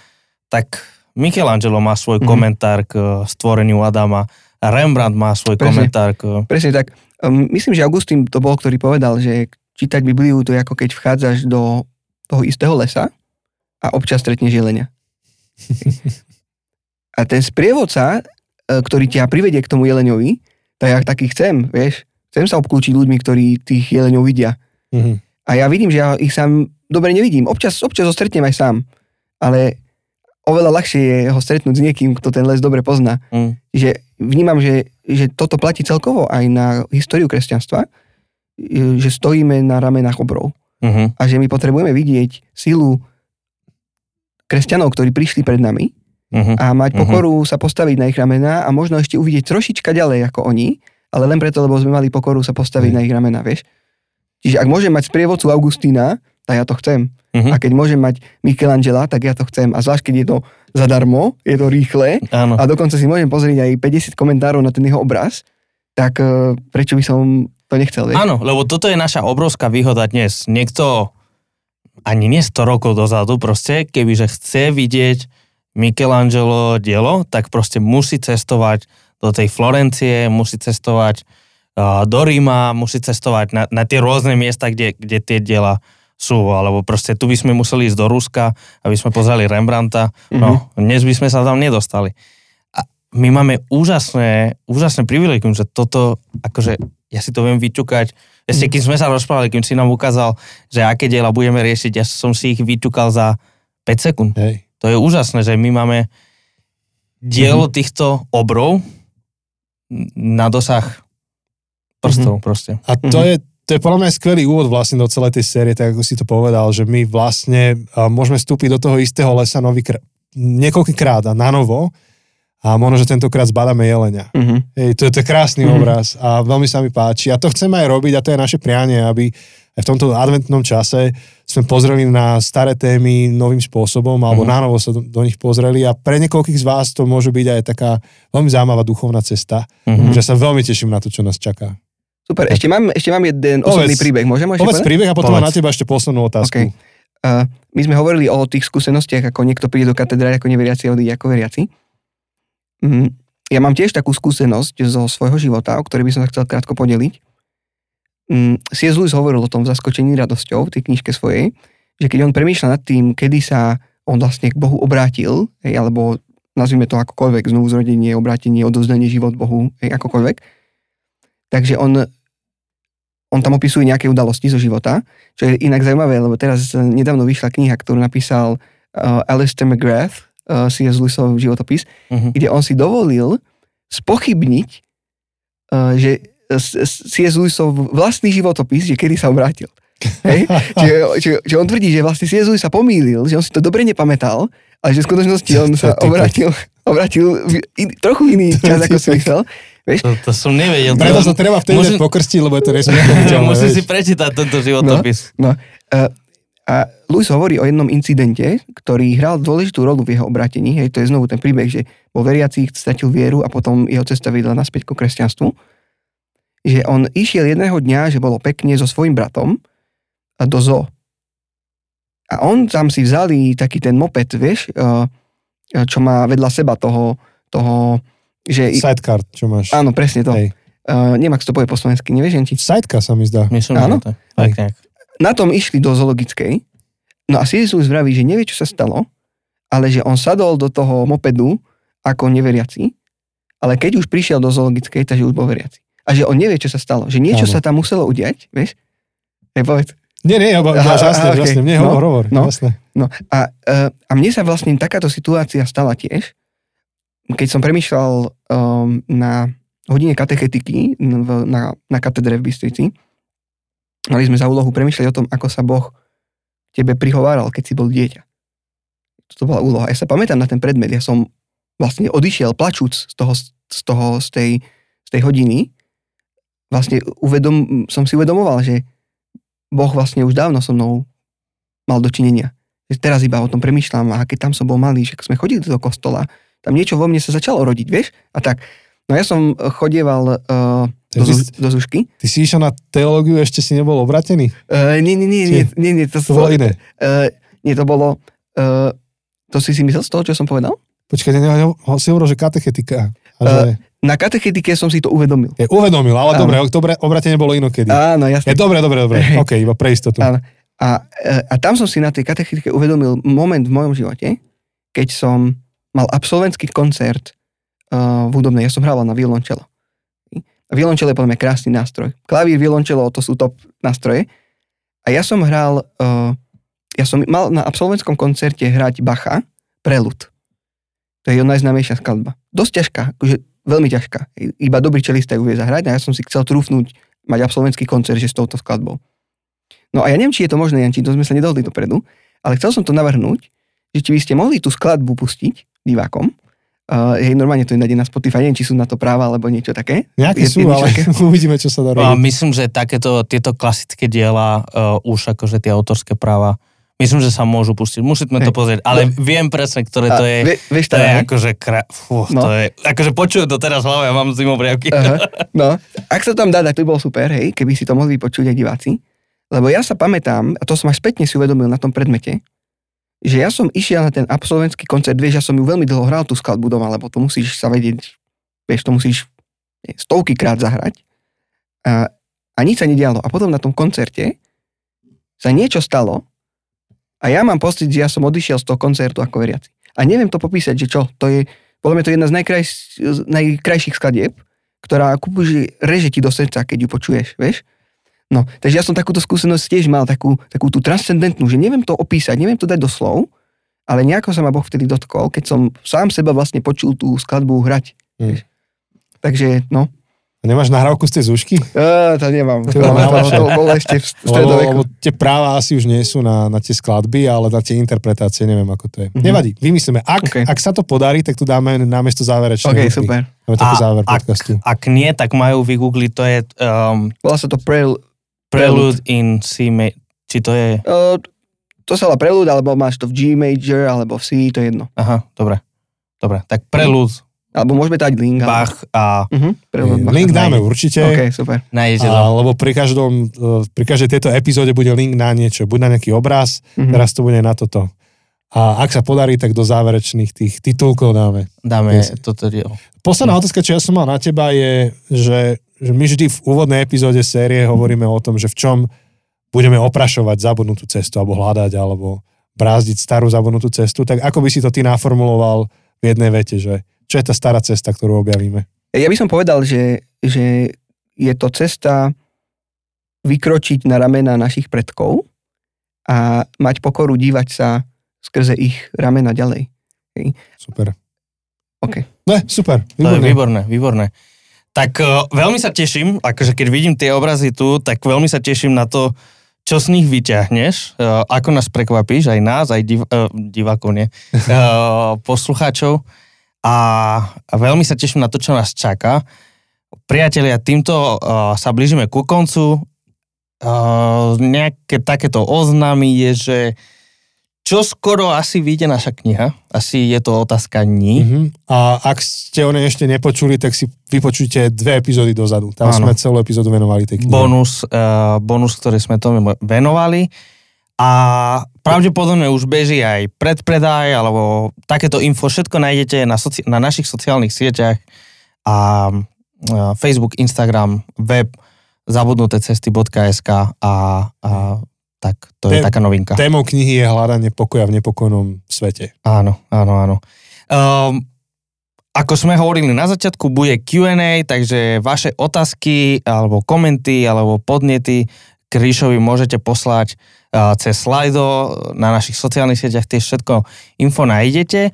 tak Michelangelo má svoj mm-hmm. komentár k stvoreniu Adama Rembrandt má svoj presne, komentár. K... Presne tak. Um, myslím, že Augustín to bol, ktorý povedal, že čítať Bibliu to je ako keď vchádzaš do toho istého lesa a občas stretneš jelenia. a ten sprievodca, e, ktorý ťa privedie k tomu jeleňovi, tak ja taký chcem, vieš. Chcem sa obklúčiť ľuďmi, ktorí tých jeleňov vidia. Mm-hmm. A ja vidím, že ja ich sám dobre nevidím. Občas, občas ho stretnem aj sám. Ale oveľa ľahšie je ho stretnúť s niekým, kto ten les dobre pozná. Mm. Že vnímam, že, že toto platí celkovo aj na históriu kresťanstva, že stojíme na ramenách obrov. Uh-huh. A že my potrebujeme vidieť silu kresťanov, ktorí prišli pred nami Uh-huh. a mať Mhm. pokoru sa postaviť na ich ramená a možno ešte uvidieť trošička ďalej ako oni, ale len preto, lebo sme mali pokoru sa postaviť Hej. na ich ramená, vieš. Čiže ak môžem mať sprievodcu Augustína, tak ja to chcem. Uh-huh. A keď môžem mať Michelangela, tak ja to chcem. A zvlášť, keď je to zadarmo, je to rýchle Áno. a dokonca si môžem pozrieť aj 50 komentárov na ten jeho obraz, tak eh, prečo by som to nechcel, vieš? Áno, lebo toto je naša obrovská výhoda dnes. Niekto ani nie 100 rokov dozadu proste, kebyže chce vidieť Michelangelo dielo, tak proste musí cestovať do tej Florencie, musí cestovať uh, do Ríma, musí cestovať na, na tie rôzne miesta, kde, kde tie diela sú, alebo proste tu by sme museli ísť do Ruska, aby sme pozreli Rembrandta, no, dnes by sme sa tam nedostali. A my máme úžasné, úžasné privilegium, že toto, akože ja si to viem vyťukať, ešte keď sme sa rozprávali, keď si nám ukázal, že aké diela budeme riešiť, ja som si ich vyťukal za 5 sekúnd. Hej. To je úžasné, že my máme dielo týchto obrov na dosah prstov proste. A to, Mhm. je, to je podľa mňa skvelý úvod vlastne do celej tej série, tak ako si to povedal, že my vlastne môžeme vstúpiť do toho istého lesa novýkrát, niekoľkýkrát a na novo a možno, že tentokrát zbadáme jelenia. Mhm. Hej, to, je- to je krásny Mhm. obraz a veľmi sa mi páči. A to chceme aj robiť a to je naše prianie, aby aj v tomto adventnom čase sme pozreli na staré témy novým spôsobom alebo Mhm. na novo sa do, do nich pozreli a pre niekoľkých z vás to môže byť aj taká veľmi zaujímavá duchovná cesta, Mhm. že sa veľmi teším na to, čo nás čaká. Super, ešte mám, ešte mám jeden Povedz. osobný príbeh. Môžem ešte Povedz povedať? príbeh a potom Povedz. na teba ešte poslednú otázku. OK. Uh, my sme hovorili o tých skúsenostiach, ako niekto príde do katedrály ako neveriaci a odíde ako veriaci. Mm, ja mám tiež takú skúsenosť zo svojho života, o ktorej by som sa chcel krátko podeliť. Mm, C.S. Lewis hovoril o tom v zaskočení radosťou v tej knižke svojej, že keď on premýšľa nad tým, kedy sa on vlastne k Bohu obrátil, hej, alebo nazvime to akokoľvek, znovu zrodenie, obrátenie, odovzdanie život Bohu, hej, akokoľvek, takže on, on tam opisuje nejaké udalosti zo života, čo je inak zaujímavé, lebo teraz eh, nedávno vyšla kniha, ktorú napísal uh, Alistair McGrath, uh, C.S. Lewisov životopis, Mhm. kde on si dovolil spochybniť, uh, že C.S. Lewisov vlastný životopis, že kedy sa obrátil. Hej? Čiže, čiže, čiže on tvrdí, že vlastne C.S. Lewis sa pomýlil, že on si to dobre nepamätal, ale že v skutočnosti on sa obrátil, obrátil trochu iný čas, ako si myslel. Vieš? To, to som nevedel. Preto sa treba vtedy Musím- pokrstiť, lebo je to nesmrteľné. Musím si prečítať tento životopis. No, uh, a Lewis hovorí o jednom incidente, ktorý hral dôležitú rolu v jeho obrátení. Hej, to je znovu ten príbeh, že bol veriaci, stratil vieru a potom jeho cesta vedla naspäť ku kresťanstvu. Že on išiel jedného dňa, že bolo pekne so svojím bratom a do zoo. A on tam si vzali taký ten moped, vieš, uh, čo má vedľa seba toho, toho že... Sidecar, čo máš. Áno, presne to. Hej. Uh, neviem, to povie po slovensky, nevieš, či Sidecar sa mi zdá. Myslím, Áno? že to tak nejak. na tom išli do zoologickej. No a C.S. Lewis vraví, že nevie, čo sa stalo, ale že on sadol do toho mopedu ako neveriaci, ale keď už prišiel do zoologickej, takže už bol veriaci. A že on nevie, čo sa stalo. Že niečo Áno. sa tam muselo udiať, vieš? Hej, povedz. Nie, nie, oba, Aha, aha, okej. jasné. Nie, No, hovor, hovor, no. jasné. No a, uh, a mne sa vlastne takáto situácia stala tiež, keď som premýšľal um, na hodine katechetiky v, na, na katedre v Bystrici. Mali sme za úlohu premýšľať o tom, ako sa Boh tebe prihováral, keď si bol dieťa. To bola úloha. Ja sa pamätám na ten predmet. Ja som vlastne odišiel plačúc z toho, z, toho, z, tej, z tej hodiny. Vlastne uvedom, som si uvedomoval, že Boh vlastne už dávno so mnou mal dočinenia. Teraz iba o tom premyšľam a keď tam som bol malý, že sme chodili do kostola, tam niečo vo mne sa začalo rodiť, vieš? A tak. No ja som chodieval uh, do, Takže Zu- do Zušky. Ty si išiel na teológiu, ešte si nebol obratený? Uh, nie, nie, nie, nie, nie, nie, to, To bolo iné. Uh, nie, to bolo... Uh, to si si myslel z toho, čo som povedal? Počkaj, ne, si hovoril, že katechetika. A že, Na katechetike som si to uvedomil. je, uvedomil, ale dobre, to obra- obratenie bolo inokedy. Áno, Je, jasne. dobre, dobre, dobre. OK, iba pre istotu. Áno. A, a tam som si na tej katechetike uvedomil moment v mojom živote, keď som mal absolventský koncert uh, v hudobnej. Ja som hrával na violončelo. A violončelo je podľa mňa krásny nástroj. Klavír, violončelo, to sú top nástroje. A ja som hral, uh, ja som mal na absolventskom koncerte hrať Bacha, Preluд. To je jeho najznámejšia skladba. Dosť ťažká, akože veľmi ťažká. Iba dobrý čelista ju vie zahrať a ja som si chcel trúfnúť mať absolventský koncert, že s touto skladbou. No a ja neviem, či je to možné, Janči, to sme sa nedohodli dopredu, ale chcel som to navrhnúť, že či by ste mohli tú skladbu pustiť divákom, Uh, hej, normálne to je na Spotify, neviem, či sú na to práva alebo niečo také. Nejaké Je- sú, je ale také? uvidíme, čo sa dá robiť. myslím, že takéto, tieto klasické diela uh, už akože tie autorské práva, myslím, že sa môžu pustiť. Musíme to pozrieť, ale viem presne, ktoré to je. vie- vieš To teda, je hej? akože, kra... Fú, No. to je, akože počujem to teraz hlave a mám zimobriavky. Aha, no, ak sa tam dá, tak to by bolo super, hej, keby si to mohli počuť aj diváci. Lebo ja sa pamätám, a to som až spätne si uvedomil na tom predmete, že ja som išiel na ten absolventský koncert, vieš, ja som ju veľmi dlho hral tú skladbu doma, lebo to musíš sa vedieť, vieš, to musíš stovky krát zahrať. A, a nič sa nedialo. A potom na tom koncerte sa niečo stalo a ja mám pocit, že ja som odišiel z toho koncertu ako veriaci. A neviem to popísať, že čo, to je, podľa mňa to je jedna z najkrajš, z najkrajších skladieb, ktorá kúpiš, reže ti do srdca, keď ju počuješ, vieš? No, takže ja som takúto skúsenosť tiež mal, takú, takú tú transcendentnú, že neviem to opísať, neviem to dať do slov, ale nejako sa ma Boh vtedy dotkol, keď som sám seba vlastne počul tú skladbu hrať. Hm. Takže, no, Nemáš nahrávku z tej zúšky? uh, to nemám. To, To to, bolo ešte v Lebo, stredoveku. lebo tie práva asi už nie sú na, na tie skladby, ale na tie interpretácie, neviem ako to je. Mhm. Nevadí, vymyslíme. Ak, OK. ak sa to podarí, tak tu dáme namiesto záverečnej OK, hudby. super. Máme taký A záver ak, podcastu. ak nie, tak majú vygoogliť, to je um, Volá sa to Prel... Prelude in C ma- či to je, Uh, to sa volá Prelude, alebo máš to v G major, alebo v C, to je jedno. aha, dobre, dobre, tak Prelude, Alebo môžeme dať link. Bach a Uh-huh, Prelude, Bach. Link dáme nájde. určite. OK, super. nájdete to. Lebo pri každom, e, pri každej tejto epizóde bude link na niečo, buď na nejaký obraz, Mhm. teraz to bude na toto. A ak sa podarí, tak do záverečných tých titulkov dáme. Dáme Yes. toto dielo. Posledná otázka, čo ja som mal na teba je, že, že my vždy v úvodnej epizóde série hovoríme o tom, že v čom budeme oprašovať zabudnutú cestu alebo hľadať alebo brázdiť starú zabudnutú cestu, tak ako by si to ty naformuloval v jednej vete, že čo je tá stará cesta, ktorú objavíme? Ja by som povedal, že, že je to cesta vykročiť na ramena našich predkov a mať pokoru dívať sa skrze ich ramena ďalej. Super. OK. Ne, super. To je Výborné. výborné, výborné. Tak uh, veľmi sa teším, akože keď vidím tie obrazy tu, tak veľmi sa teším na to, čo z nich vyťahneš, uh, ako nás prekvapíš, aj nás, aj div, uh, divákov, nie, poslucháčov. A, a veľmi sa teším na to, čo nás čaká. Priatelia, týmto sa blížime ku koncu. Uh, nejaké takéto oznámy je, že čo skoro asi vyjde naša kniha. Asi je to otázka ní. Mhm. A ak ste o nej ešte nepočuli, tak si vypočujte dve epizódy dozadu. Tam Áno. sme celú epizódu venovali tej knihe. bonus, uh, bonus, ktorý sme tomu venovali. A pravdepodobne už beží aj predpredaj, alebo takéto info, všetko nájdete na, soci- na našich sociálnych sieťach a uh, Facebook, Instagram, web zabudnutecesty.sk a, a tak, to je Té- taká novinka. Témou knihy je hľadanie pokoja v nepokojnom svete. Áno, áno, áno. Um, ako sme hovorili na začiatku, bude Q&A, takže vaše otázky, alebo komenty, alebo podnety k Ríšovi môžete poslať uh, cez slajdo na našich sociálnych sieťach, tiež všetko info nájdete.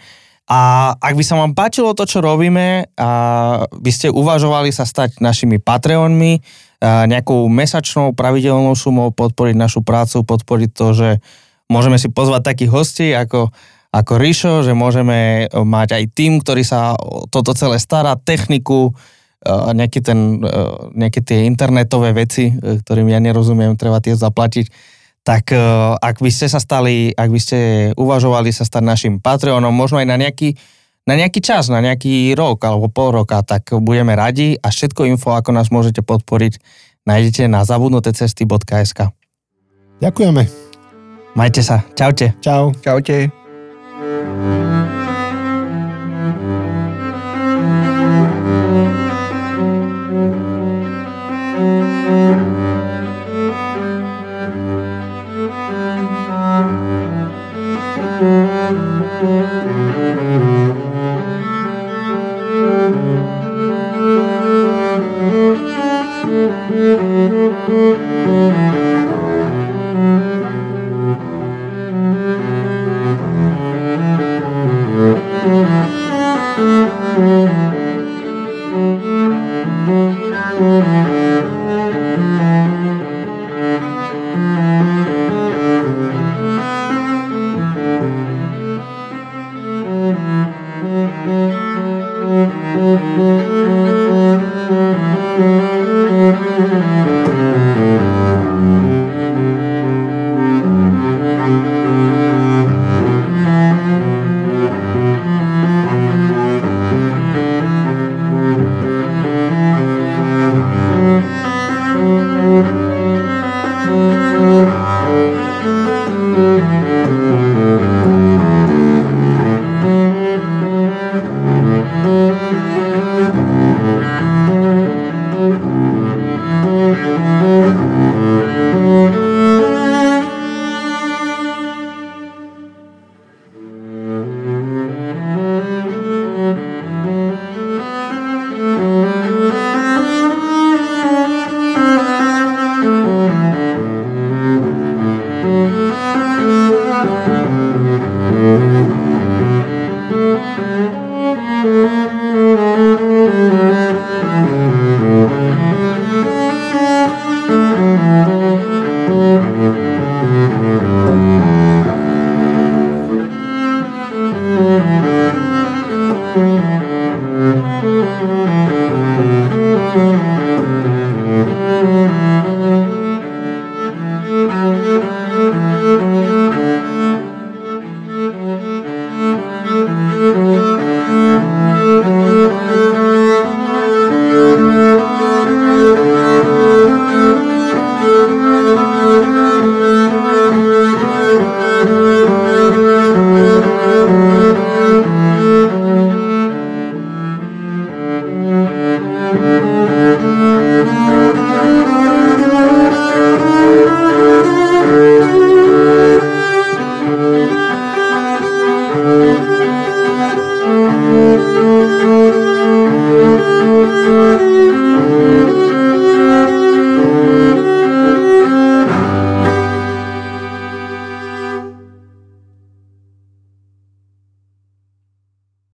A ak by sa vám páčilo to, čo robíme, a by ste uvažovali sa stať našimi Patreonmi, nejakou mesačnou pravidelnou sumou podporiť našu prácu, podporiť to, že môžeme si pozvať takých hostí ako, ako Ríšo, že môžeme mať aj tým, ktorý sa toto celé stará, techniku, a nejaký ten, e, nejaké tie internetové veci, e, ktorým ja nerozumiem, treba tie zaplatiť. Tak e, ak by ste sa stali, ak by ste uvažovali sa stať našim Patreonom, možno aj na nejaký, na nejaký čas, na nejaký rok alebo pol roka, tak budeme radi a všetko info, ako nás môžete podporiť, nájdete na zabudnutecesty.sk. Ďakujeme. Majte sa. Čaute. Čau. Čaute. Thank you.